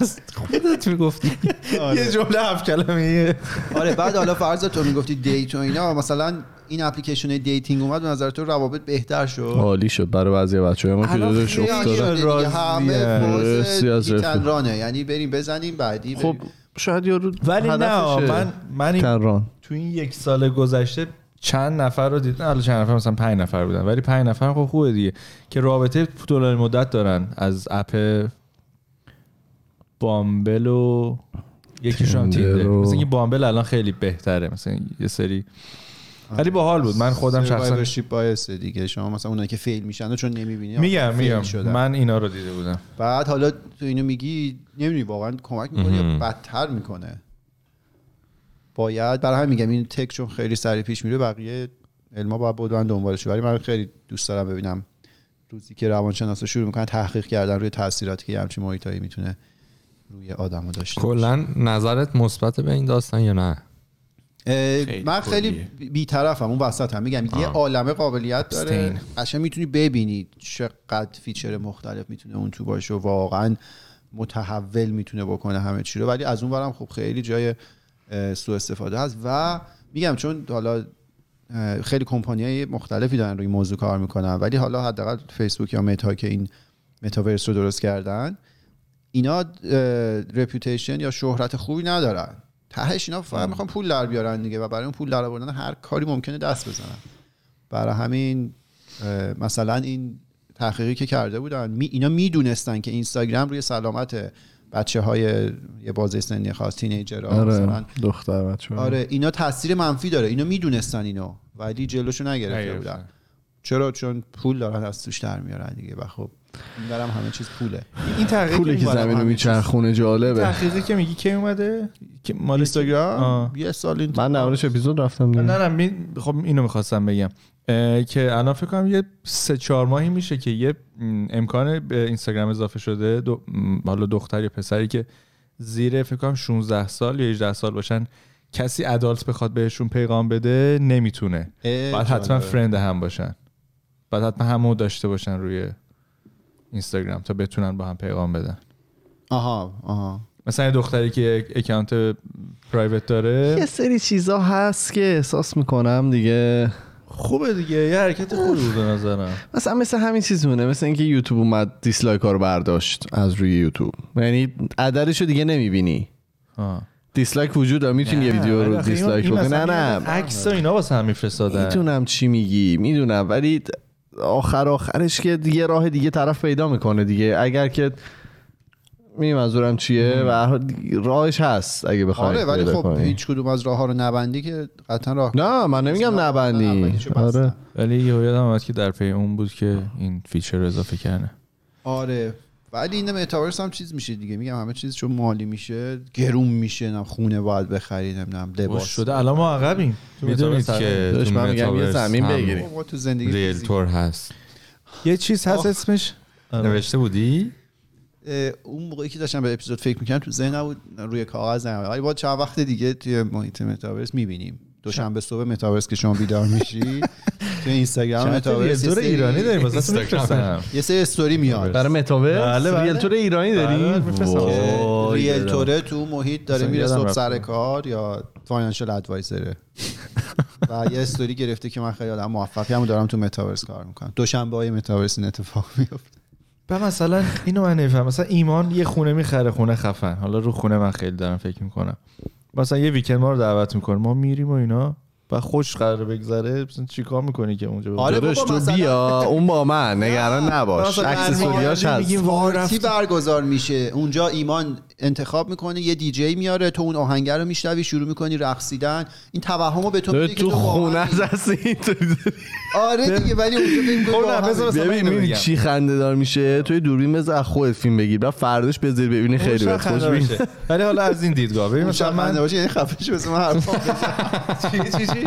از خودت می‌گفتی یه جمله هفت کلمه آره بعد حالا فرض تو می‌گفتی date و اینا مثلا این اپلیکیشن dating اومد به نظر تو روابط بهتر شد عالی شد برای بعضی بچه ما که دیگه. راضیه. همه. رانه یعنی بریم بزنیم بعدی خب. شاید یارو ولی نه. من من این تو این یک سال گذشته چند نفر رو دیدم حالا چند نفر؟ مثلا پنج نفر بودن. ولی پنج نفر خب خوبه دیگه. که رابطه طولانی مدت دارن. از اپ بامبل و یکیشون تیندر. مثلا این بامبل الان خیلی بهتره. مثلا یه سری. ولی باحال بود. من خودم شخصا باعثه دیگه. شما مثلا اونایی که فیل میشن چون نمی‌بینی میگم میگم. من اینا رو دیده بودم. بعد حالا تو اینو میگی نمی‌دونی واقعا کمک می‌کنه یا بدتر می‌کنه؟ باید برای همین میگم این تک چون خیلی سریع پیش میره بقیه علما باید بدون دنبالش ولی من خیلی دوست دارم ببینم روزی که روانشناسا شروع می‌کنن تحقیق کردن روی تاثیراتی که یه همچین محیطایی می‌تونه روی آدمو داشته. کلا نظرت مثبت به این داستان یا نه خیلی من خیلی. بیطرفم اون وسط هم میگم یه. عالمه قابلیت داره. قشنگ می‌تونی ببینی چقدر feature مختلف می‌تونه اون تو باشه و واقعا متحول می‌تونه بکنه همه چی رو ولی از اون برم خب خیلی جای سوء استفاده هست و میگم چون حالا خیلی کمپانی های مختلفی دارن روی موضوع کار می‌کنن ولی حالا حداقل فیسبوک یا متا که این متاورس رو درست کردن اینا رپیوتیشن یا شهرت خوبی ندارن. تهش اینا فقط می‌خوان پول در بیارن دیگه و برای اون پول در آوردن هر کاری ممکنه دست بزنن. برای همین مثلا این تحقیقی که کرده بودن می اینا می‌دونستن که اینستاگرام روی سلامت بچه های یه بازه سنی خاص تینیجر آره دختر بچه آره اینا تاثیر منفی داره. اینا می‌دونستن اینو ولی جلوشو نگرفته. بودن. چرا؟ چون پول دارن از توش در میارن دیگه و خب این برم همه چیز پوله. این تحقیق پولی که زمین رو میچرخونه جالبه. تحقیقی که میگی کی اومده؟ که مال اینستاگرام. یه سال این من نمارش اپیزود رفتم دیگه. نه نه می... خب اینو می‌خواستم بگم. که الان فکر کنم یه سه چهار ماهی میشه که یه امکان به اینستاگرام اضافه شده دو... حالا دختر یا پسری که زیر فکر کنم 16 سال یا 18 سال باشن کسی ادالت بخواد بهشون پیغام بده نمی‌تونه. باید حتما. فرند هم باشن. باید حتما همو داشته باشن روی اینستاگرام تا بتونن با هم پیغام بدن. آها آها. مثلا یه دختری که اکانت private داره. یه سری چیزا هست که احساس می‌کنم دیگه. خوبه دیگه یه حرکت خوبی بود نظرم. مثلا مثل همین چیز مونه مثل اینکه یوتیوب اومد dislike ها رو برداشت از روی یوتیوب. یعنی عددش رو دیگه نمی‌بینی. آه. dislike وجود داره می‌تونی یه ویدیو رو این- dislike بکنی. نه نه. عکس اینا واسه هم میفرستادن. می‌دونم چی میگی می‌دونم. ولی آخر آخرش که دیگه راه دیگه طرف پیدا می‌کنه دیگه. اگر که می منظورم چیه؟ و هر حال راهش هست اگه بخوای آره ولی خب. هیچ کدوم از راه ها رو نبندی که قطعا راه نه من نمیگم نبندی. آره. ولی یه یادم اومد که در پی اون بود که این feature رو اضافه کرده. آره. ولی این متاورس هم چیز میشه دیگه. میگم همه چیز چون مالی میشه گرون میشه نه خونه باید بخرید نمی‌دونم لباس. شده. الان ما عقبیم. تو می‌دونید که داشت تو من میگم یه زمین هم بگیری. ما تو زندگی realtor هست. یه چیز هست. اسمش. نوشته بودی؟ اون موقعی که داشتم به اپیزود فکر می‌کنم تو ذهن نبود روی کاغذ نمیاد ولی با چند وقت دیگه توی محیط متاورس می‌بینیم. دوشنبه صبح متاورس که شما بیدار میشی. تو اینستاگرام متاورس یه ایرانی داریم. واسه اینستاگرام. میفرستم یه سری استوری میاد. برای متاورس بله، بله. realtor ایرانی داری بله، realtor ه تو محیط داره میره صبح. سر کار یا financial advisor ه و یه استوری گرفته که من خیلی آدم موفقی هم دارم تو متاورس کار می‌کنم. دوشنبه های متاورس این اتفاق میفته و مثلا اینو من نمیفهم. مثلا ایمان یه خونه می‌خره خونه خفن. حالا رو خونه من خیلی دارم فکر می‌کنم. مثلا یه ویکند ما رو دعوت می‌کنه. ما میریم و اینا. و خوش قرار بگذره. مثلا چیکار می‌کنی که اونجا آره بابا، تو مثلا- بیا اون با من. نگران نباش. اکسسوریاش برمیگردیم هست. رفت برگزار میشه. اونجا ایمان انتخاب می‌کنه یه دیجی میاره تو اون آهنگر رو میشنوی شروع می‌کنی رقصیدن این توهمو به تو میده تو خونه هست اینطوری داری. آره دیگه ولی اونجا خب ببین. چی خنده دار میشه توی دوربین بذار از خودت فیلم بگیر بعد فرداش بذاری ببینی خیلی شاید بهت خوش باشه. ولی حالا از این دیدگاه ببین مثلا من باشه یعنی خفه شو بس من حرفا. چی چی چی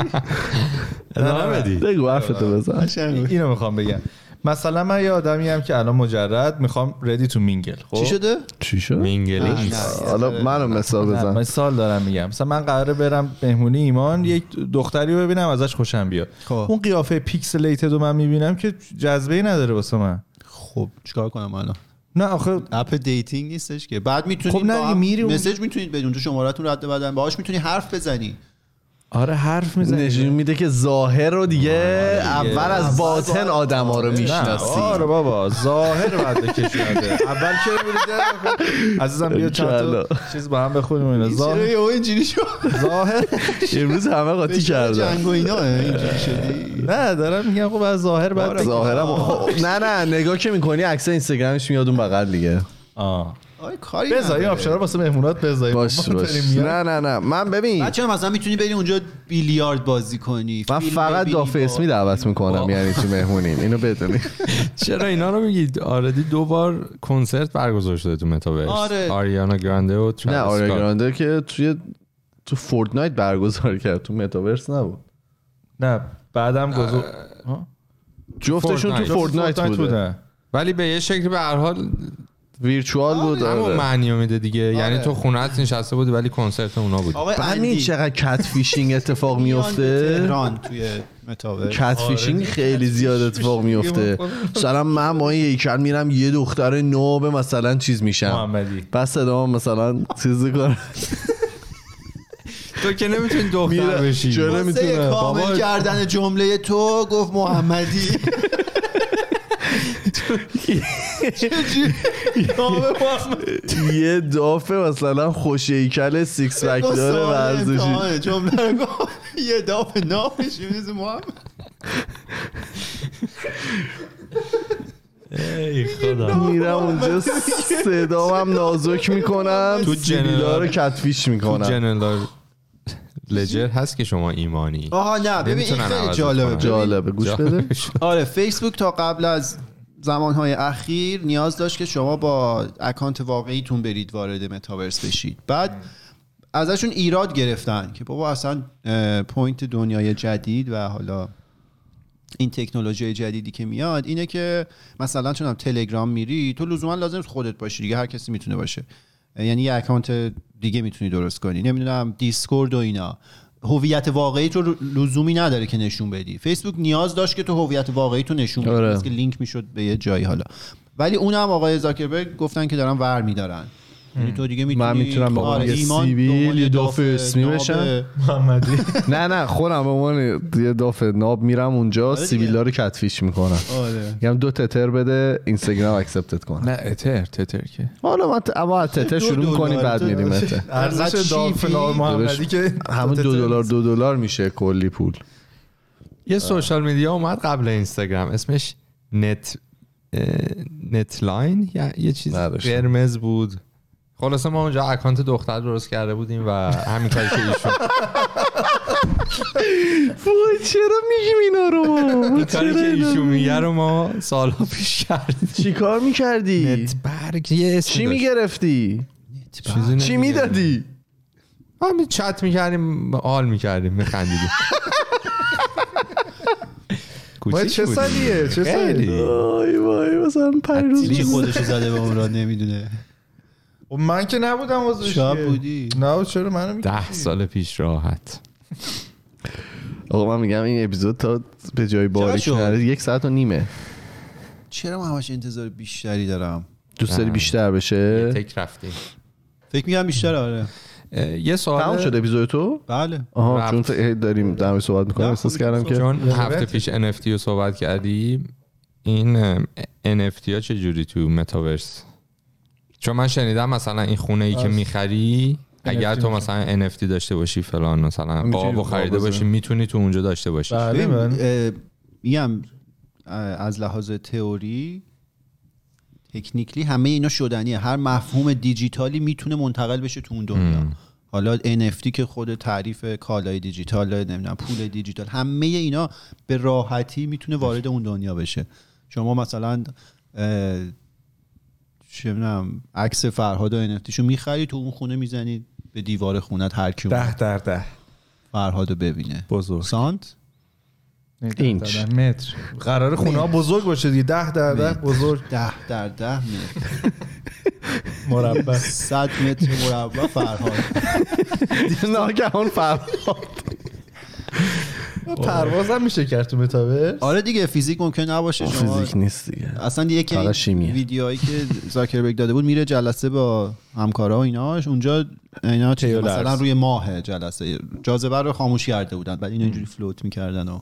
بگو حرفتو بزن. اینو می‌خوام بگم مثلا من یه آدمی هم که الان مجرد می‌خوام ready to mingle خب؟ چی شده؟ چی شد؟ mingling حالا منو مثال بزن. من سال دارم میگم. مثلا من قراره برم مهمونی ایمان یک دختری رو ببینم ازش خوشم بیاد. خب. اون قیافه pixelated رو من می‌بینم که جذبه ای نداره واسه من. خب چیکار کنم الان؟ نه آخه app dating نیستش که. بعد می‌تونید خب نه، با هم میری message می‌تونید بدون تو شمارهتون رد بدن. باهاش می‌تونی حرف بزنی. آره حرف می‌زنی. نشون میده که ظاهر رو دیگه اول از باطن آدم ها رو می‌شناسی. آره بابا ظاهر بعد بکشونده اول که؟ میره عزیزم بیا چند تا چیز با هم بخونیم اینا چرا ظاهر یهو اینجوری شد؟ ظاهر امروز همه قاطی کردن. جنگ و اینا اینجوری شدی؟ نه دارم میگم خب از ظاهر بعد بکش. ظاهرم نه نه نگاه که می‌کنی عکس اینستاگرامش میاد اون بغل دیگه. آه. کاری بذار این رو واسه مهمونات بذاریم باش باش. نه نه نه. من ببین. بچه مثلا می‌تونی بری اونجا بیلیارد بازی کنی. من فقط دافه اسمی دعوت می‌کنم یعنی تو مهمونیم؟ اینو بدونی. چرا اینا رو میگید آردی دو بار کنسرت برگزار شده تو متاورس آره. آریانا گرانده و نه تراویس آریا اسکات. گرانده که توی تو فورتنایت برگزار کرد تو متاورس نبود. نه بعدم گذار جفتشون تو فورتنایت. فورتنایت بوده. بوده. ولی به یه شکل به هر حال virtual بود همون آره. معنی رو میده دیگه. یعنی آره. تو خونت نشسته بودی ولی کنسرت اونا بود. آقای همین اندی چقدر catfishing اتفاق میفته؟ تهران توی متاورس کت فیشینگ خیلی زیاد اتفاق میفته. مثلا من ما این هیکل میرم یه دختر نو به مثلا چیز میشم. محمدی. بس صدا مثلا چیز کنم تو که نمی‌تونی دختر. بشی. چرا؟ نمی‌تونه. کامل بابا- کردن جمله تو گفت محمدی. یه دافه مثلا خوش هیکل سیکس پک داره ورزشی. جمله یه داف نامش میز محمد. ای خدا. میرم اونجا صدا هم نازک می‌کنم تو تو جنیلا رو جنرال- کتفیش تو می‌کنم جنرال لجر هست که شما ایمانی. آها نه ببین این خیلی جالبه. جالبه. گوش بده. آره فیسبوک تا قبل از زمانهای اخیر نیاز داشت که شما با اکانت واقعیتون برید وارد متاورس بشید. بعد ازشون ایراد گرفتن که بابا اصلا پوینت دنیای جدید و حالا این تکنولوژی جدیدی که میاد اینه که مثلا چون هم تلگرام میری تو لزوما لازم خودت باشی دیگه هر کسی می‌تونه باشه. یعنی یه اکانت دیگه می‌تونی درست کنی. نمی‌دونم دیسکورد و اینا. هویت واقعی تو لزومی نداره که نشون بدی. فیسبوک نیاز داشت که تو هویت واقعی تو نشون بدی. آره. که لینک می‌شد به یه جایی حالا. ولی اونم آقای زاکربرگ گفتن که دارن ور میدارن. یعنی تو دیگه می‌تونی من می‌تونم عنوان یه سیبیل یه داف اسمی بشم محمدی. نه نه خودم به عنوان یه داف ناب میرم اونجا آره. سیبیلا رو catfish می‌کنم. آره. میگم دو تتر بده اینستاگرام accept ت کنم. نه اتر تتر که. حالا ما اما از تتر شروع دلار. بعد میریم اتر. ارزش دالفین چیپی؟ محمدی که همون دو دلار دو دلار میشه کلی پول. یه social media اومد قبل اینستاگرام اسمش نت نت لاین یا یه چیز. قرمز بود. خلاصه ما اونجا اکانت دختر درست کرده بودیم و همین کاری که ایشون وای چرا میگیم اینا رو کاری که ایشون میگه رو ما سالها پیش کردیم چی کار می‌کردی؟ چی. می‌گرفتی؟ چی. می‌دادی؟ همین چت می‌کردیم حال می‌کردیم میخندیدیم ما چه سالیه چه سالیه وای وای مثلا پنج چی روز خودشو زده به را نمی‌دونه خب من که نبودم شب که. بودی نه چرا منو میگی ده سال پیش راحت آقا من میگم این اپیزود تا به جای باریک؟ نره یک ساعت و نیمه چرا من همش انتظار بیشتری دارم دوست داری بیشتر بشه؟ تک رفتیم فکر میگم بیشتر آره یه سوال تمام شد اپیزود تو؟ بله آها رفت. چون داریم در مورد صحبت می‌کنیم احساس. کردم که چون یه هفته. پیش NFT رو صحبت کردی این NFT ها چه جوری تو متاورس چون من شنیدم مثلا این خونه ای که می‌خری اگر تو. مثلا NFT داشته باشی فلان مثلا قاب خریده باشی. می‌تونی تو اونجا داشته باشی بله ببین، بله. میگم از لحاظ تئوری تکنیکلی همه اینا شدنیه هر مفهوم دیجیتالی می‌تونه منتقل بشه تو اون دنیا ام. حالا NFT که خود تعریف کالای دیجیتال نمی‌دونم پول دیجیتال همه اینا به راحتی می‌تونه وارد اون دنیا بشه شما مثلا چه می‌دونم عکس فرهاد و NFT شو می‌خری تو اون خونه می‌زنی به دیوار خونت هر کی ده در ده. فرهاد رو ببینه. بزرگ. سانت؟ اینچ. متر. قرار خونه ها بزرگ باشه دیگه. ده در ده متر. بزرگ. ده در ده متر. مربع. 100 متر مربع فرهاد. ناگهان فرهاد. پرواز هم میشه کرد تو متاورس. آره دیگه فیزیک ممکن نباشه. شما فیزیک نیست دیگه. اصلا یکی. ویدیوهایی که زاکربرگ داده بود میره جلسه با همکارا و ایناش. اونجا اینا. مثلا روی ماه جلسه. جاذبه رو خاموش کرده بودن بعد اینا اینجوری فلوت می‌کردن و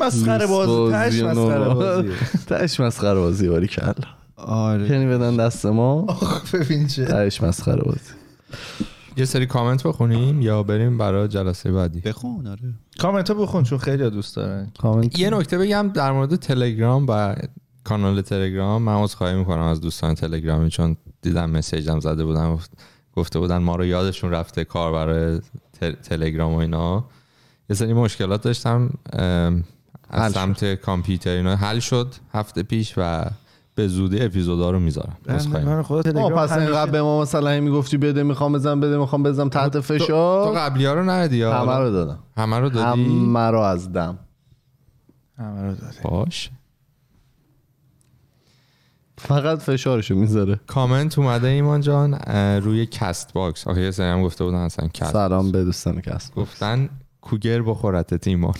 مسخره بازی تش و مسخره. بازی. تهش مسخره بازی باری کلا آره. یعنی بدن دست ما. ببین چه. تهش مسخره بازی. یه سری کامنت بخونیم یا بریم برای جلسه بعدی؟ بخون آره. کامنت ها بخون چون خیلی دوست دارن. کامنت یه نکته بگم در مورد تلگرام و کانال تلگرام. من عذرخواهی می‌کنم از دوستان تلگرامی چون دیدم مسیجم زده بودن گفت- گفته بودن ما رو یادشون رفته کار برای ت- تلگرام و اینا. یه سری مشکلات داشتم از. سمت کامپیوتر اینا. حل شد هفته پیش و به زودی اپیزودا رو می‌ذارم. من خدا تلگرام پس اینقدر به ما مثلا می‌گفتی بده می‌خوام بزنم بده می‌خوام بزنم تحت تو فشار. قبلی ها رو ندی همه رو دادم. همه رو دادی؟ همه رو از دم. همه رو داده باش. فقط فشارشو می‌ذاره. کامنت اومده ایمان جان روی کست باکس. آخه یه سری هم گفته بودن اصلا کست سلام به دوستان کسب گفتن کوگر بخورت ایمان.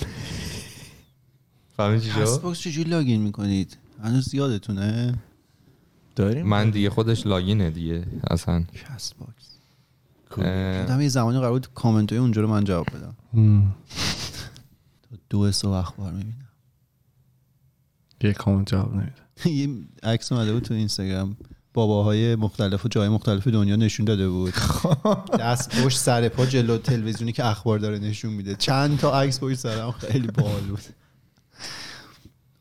فهمی چی کست؟ باکس چجوری login می‌کنید؟ هنوز یادتونه؟ داریم؟ من دیگه خودش login ه دیگه اصلا. Castbox. آدم یه زمانی قرار بود کامنت های اونجا رو من جواب بدم. دو صبح اخبار می‌بینم. یه کامنت جواب نمیده. یه عکس اومده بود تو اینستاگرام. باباهای مختلف و جای مختلف دنیا نشون داده بود. دست پشت سر پا جلو تلویزیونی که اخبار داره نشون میده. چند تا عکس پشت سرم خیلی باحال بود.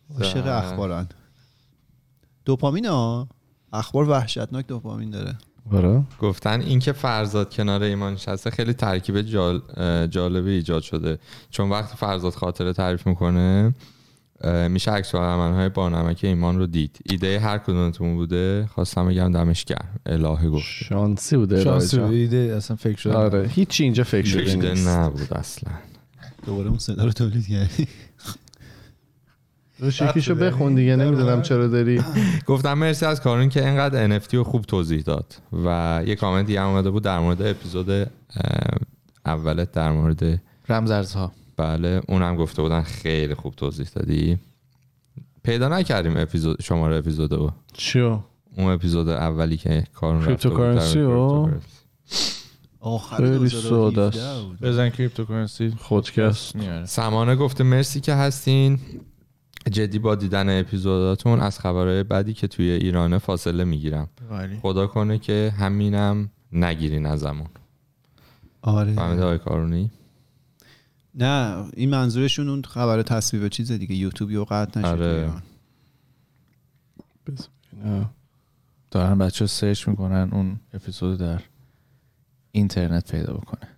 عاشق اخبارن. دوپامین ها؟ اخبار وحشتناک دوپامین داره. آره. گفتن اینکه فرزاد کنار ایمان نشسته خیلی ترکیب جال... اه، جالبی ایجاد شده. چون وقتی فرزاد خاطره تعریف می‌کنه میشه عکس های با نمک ایمان رو دید. ایده هر کدومتون بوده؟ خواستم بگم دمش گرم. الهه گفت شانسی بوده شانسی راجع. ایده اصلا فکر شده آره. هیچی اینجا فکر شده نیست. نبود اصلا. دوباره اون صدا رو تولید کردی؟ شکیشو بخون دیگه نمی‌دونم. چرا داری. گفتم مرسی از کارون که اینقدر NFT رو خوب توضیح داد و یه کامنت دیگه هم اومده بود در مورد اپیزود اولت در مورد رمزارزها. بله اونم گفته بودن خیلی خوب توضیح دادی. پیدا نکردیم اپیزود شماره اپیزودو چیو؟ اون اپیزود اولی که کارون رفته بود در cryptocurrency و؟ آخر خیلی 2017 ساده است. بود. بزن کریپتوکارنسی خودکست. سمانه گفته مرسی که هستین. جدی با دیدن اپیزوداتون از خبرهای بعدی که توی ایرانه فاصله می‌گیرم. خدا کنه که همینم نگیرین ازمون. آره. فهمیده آقای کارونی؟ نه این منظورشون اون خبر تصویب چیز دیگه یوتیوب یو قطع نشد آره. ایران. دارن بچه ها سرچ می‌کنن اون اپیزود در اینترنت پیدا بکنه.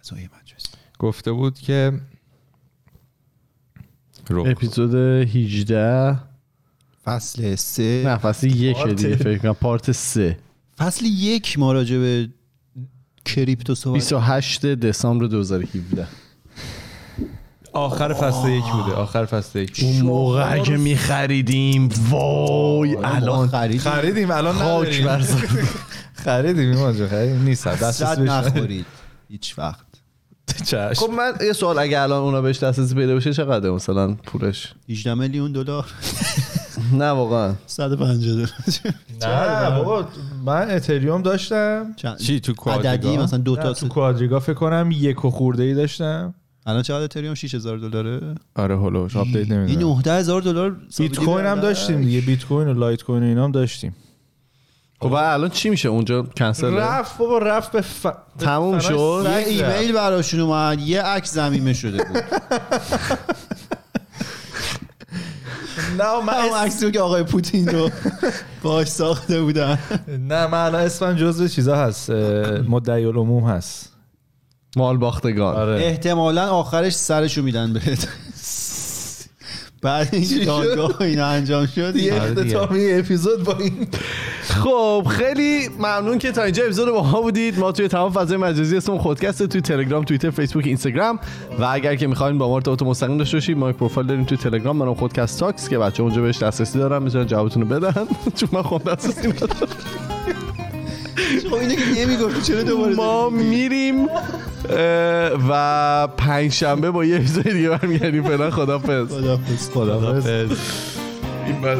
فضای مجلس گفته بود که اپیزود 18 فصل سه. نه فصل یک دیگه فکر کنم. پارت 3 فصل یک ما راجع به کریپتو صحبت 28 دسامبر 2017 آخر فصل یک بوده آخر فصل یک. اون موقع که میخریدیم وای الان خرید خریدیم الان خاک. خریدیم ایمان جان خریدیم. نیست دست نخورید. هیچ وقت. چشم. خب من یه سوال اگه الان اونا بهش دسترسی پیدا بشه چقدر مثلا پولش؟ 18 میلیون دلار. نه واقعا. 150 دلار. نه بابا من اتریوم داشتم. چی تو کوادریگا؟ مثلا دو تا تو کوادریگا فکر کنم یک و خورده ای داشتم. الان چقدر اتریوم؟ 6000 دلاره؟ آره هولوش آپدیت این نمی‌دونم. 19000 دلار بیت کوین هم داشتیم دیگه بیت کوین و لایت کوین و اینا هم داشتیم. خب الان چی میشه اونجا کنسل رفت بابا رفت به ف... به تموم شد؟ یه. ایمیل براشون اومد یه عکس زمینه شده بود. نه من اون اس... عکسی رو که آقای پوتین رو باش ساخته بودن. نه من الان اسمم جزو چیزا هست مدعی العموم هست. مال باختگان. آره. احتمالا آخرش سرشو میدن بهت. بعد این دادگاه اینا انجام شد. یه آره. اختتامی اپیزود با این خب خیلی ممنون که تا اینجا اپیزود با ما بودید. ما توی تمام فضای مجازی اسم خودکسته توی تلگرام توییتر فیسبوک اینستاگرام. و اگر که می‌خواین با ما ارتباط مستقیم داشته باشید ما یک پروفایل داریم توی تلگرام. منم خودکست تاکس که بچه اونجا بهش دسترسی دارن می‌تونن جوابتون رو بدن. چون من خود دسترسی ندارم. خب اینو که نمی‌گفتی چرا دوباره ما میریم و پنج شنبه با یه اپیزود دیگه برمیگردیم. فعلا خدافظ خدافظ این بعد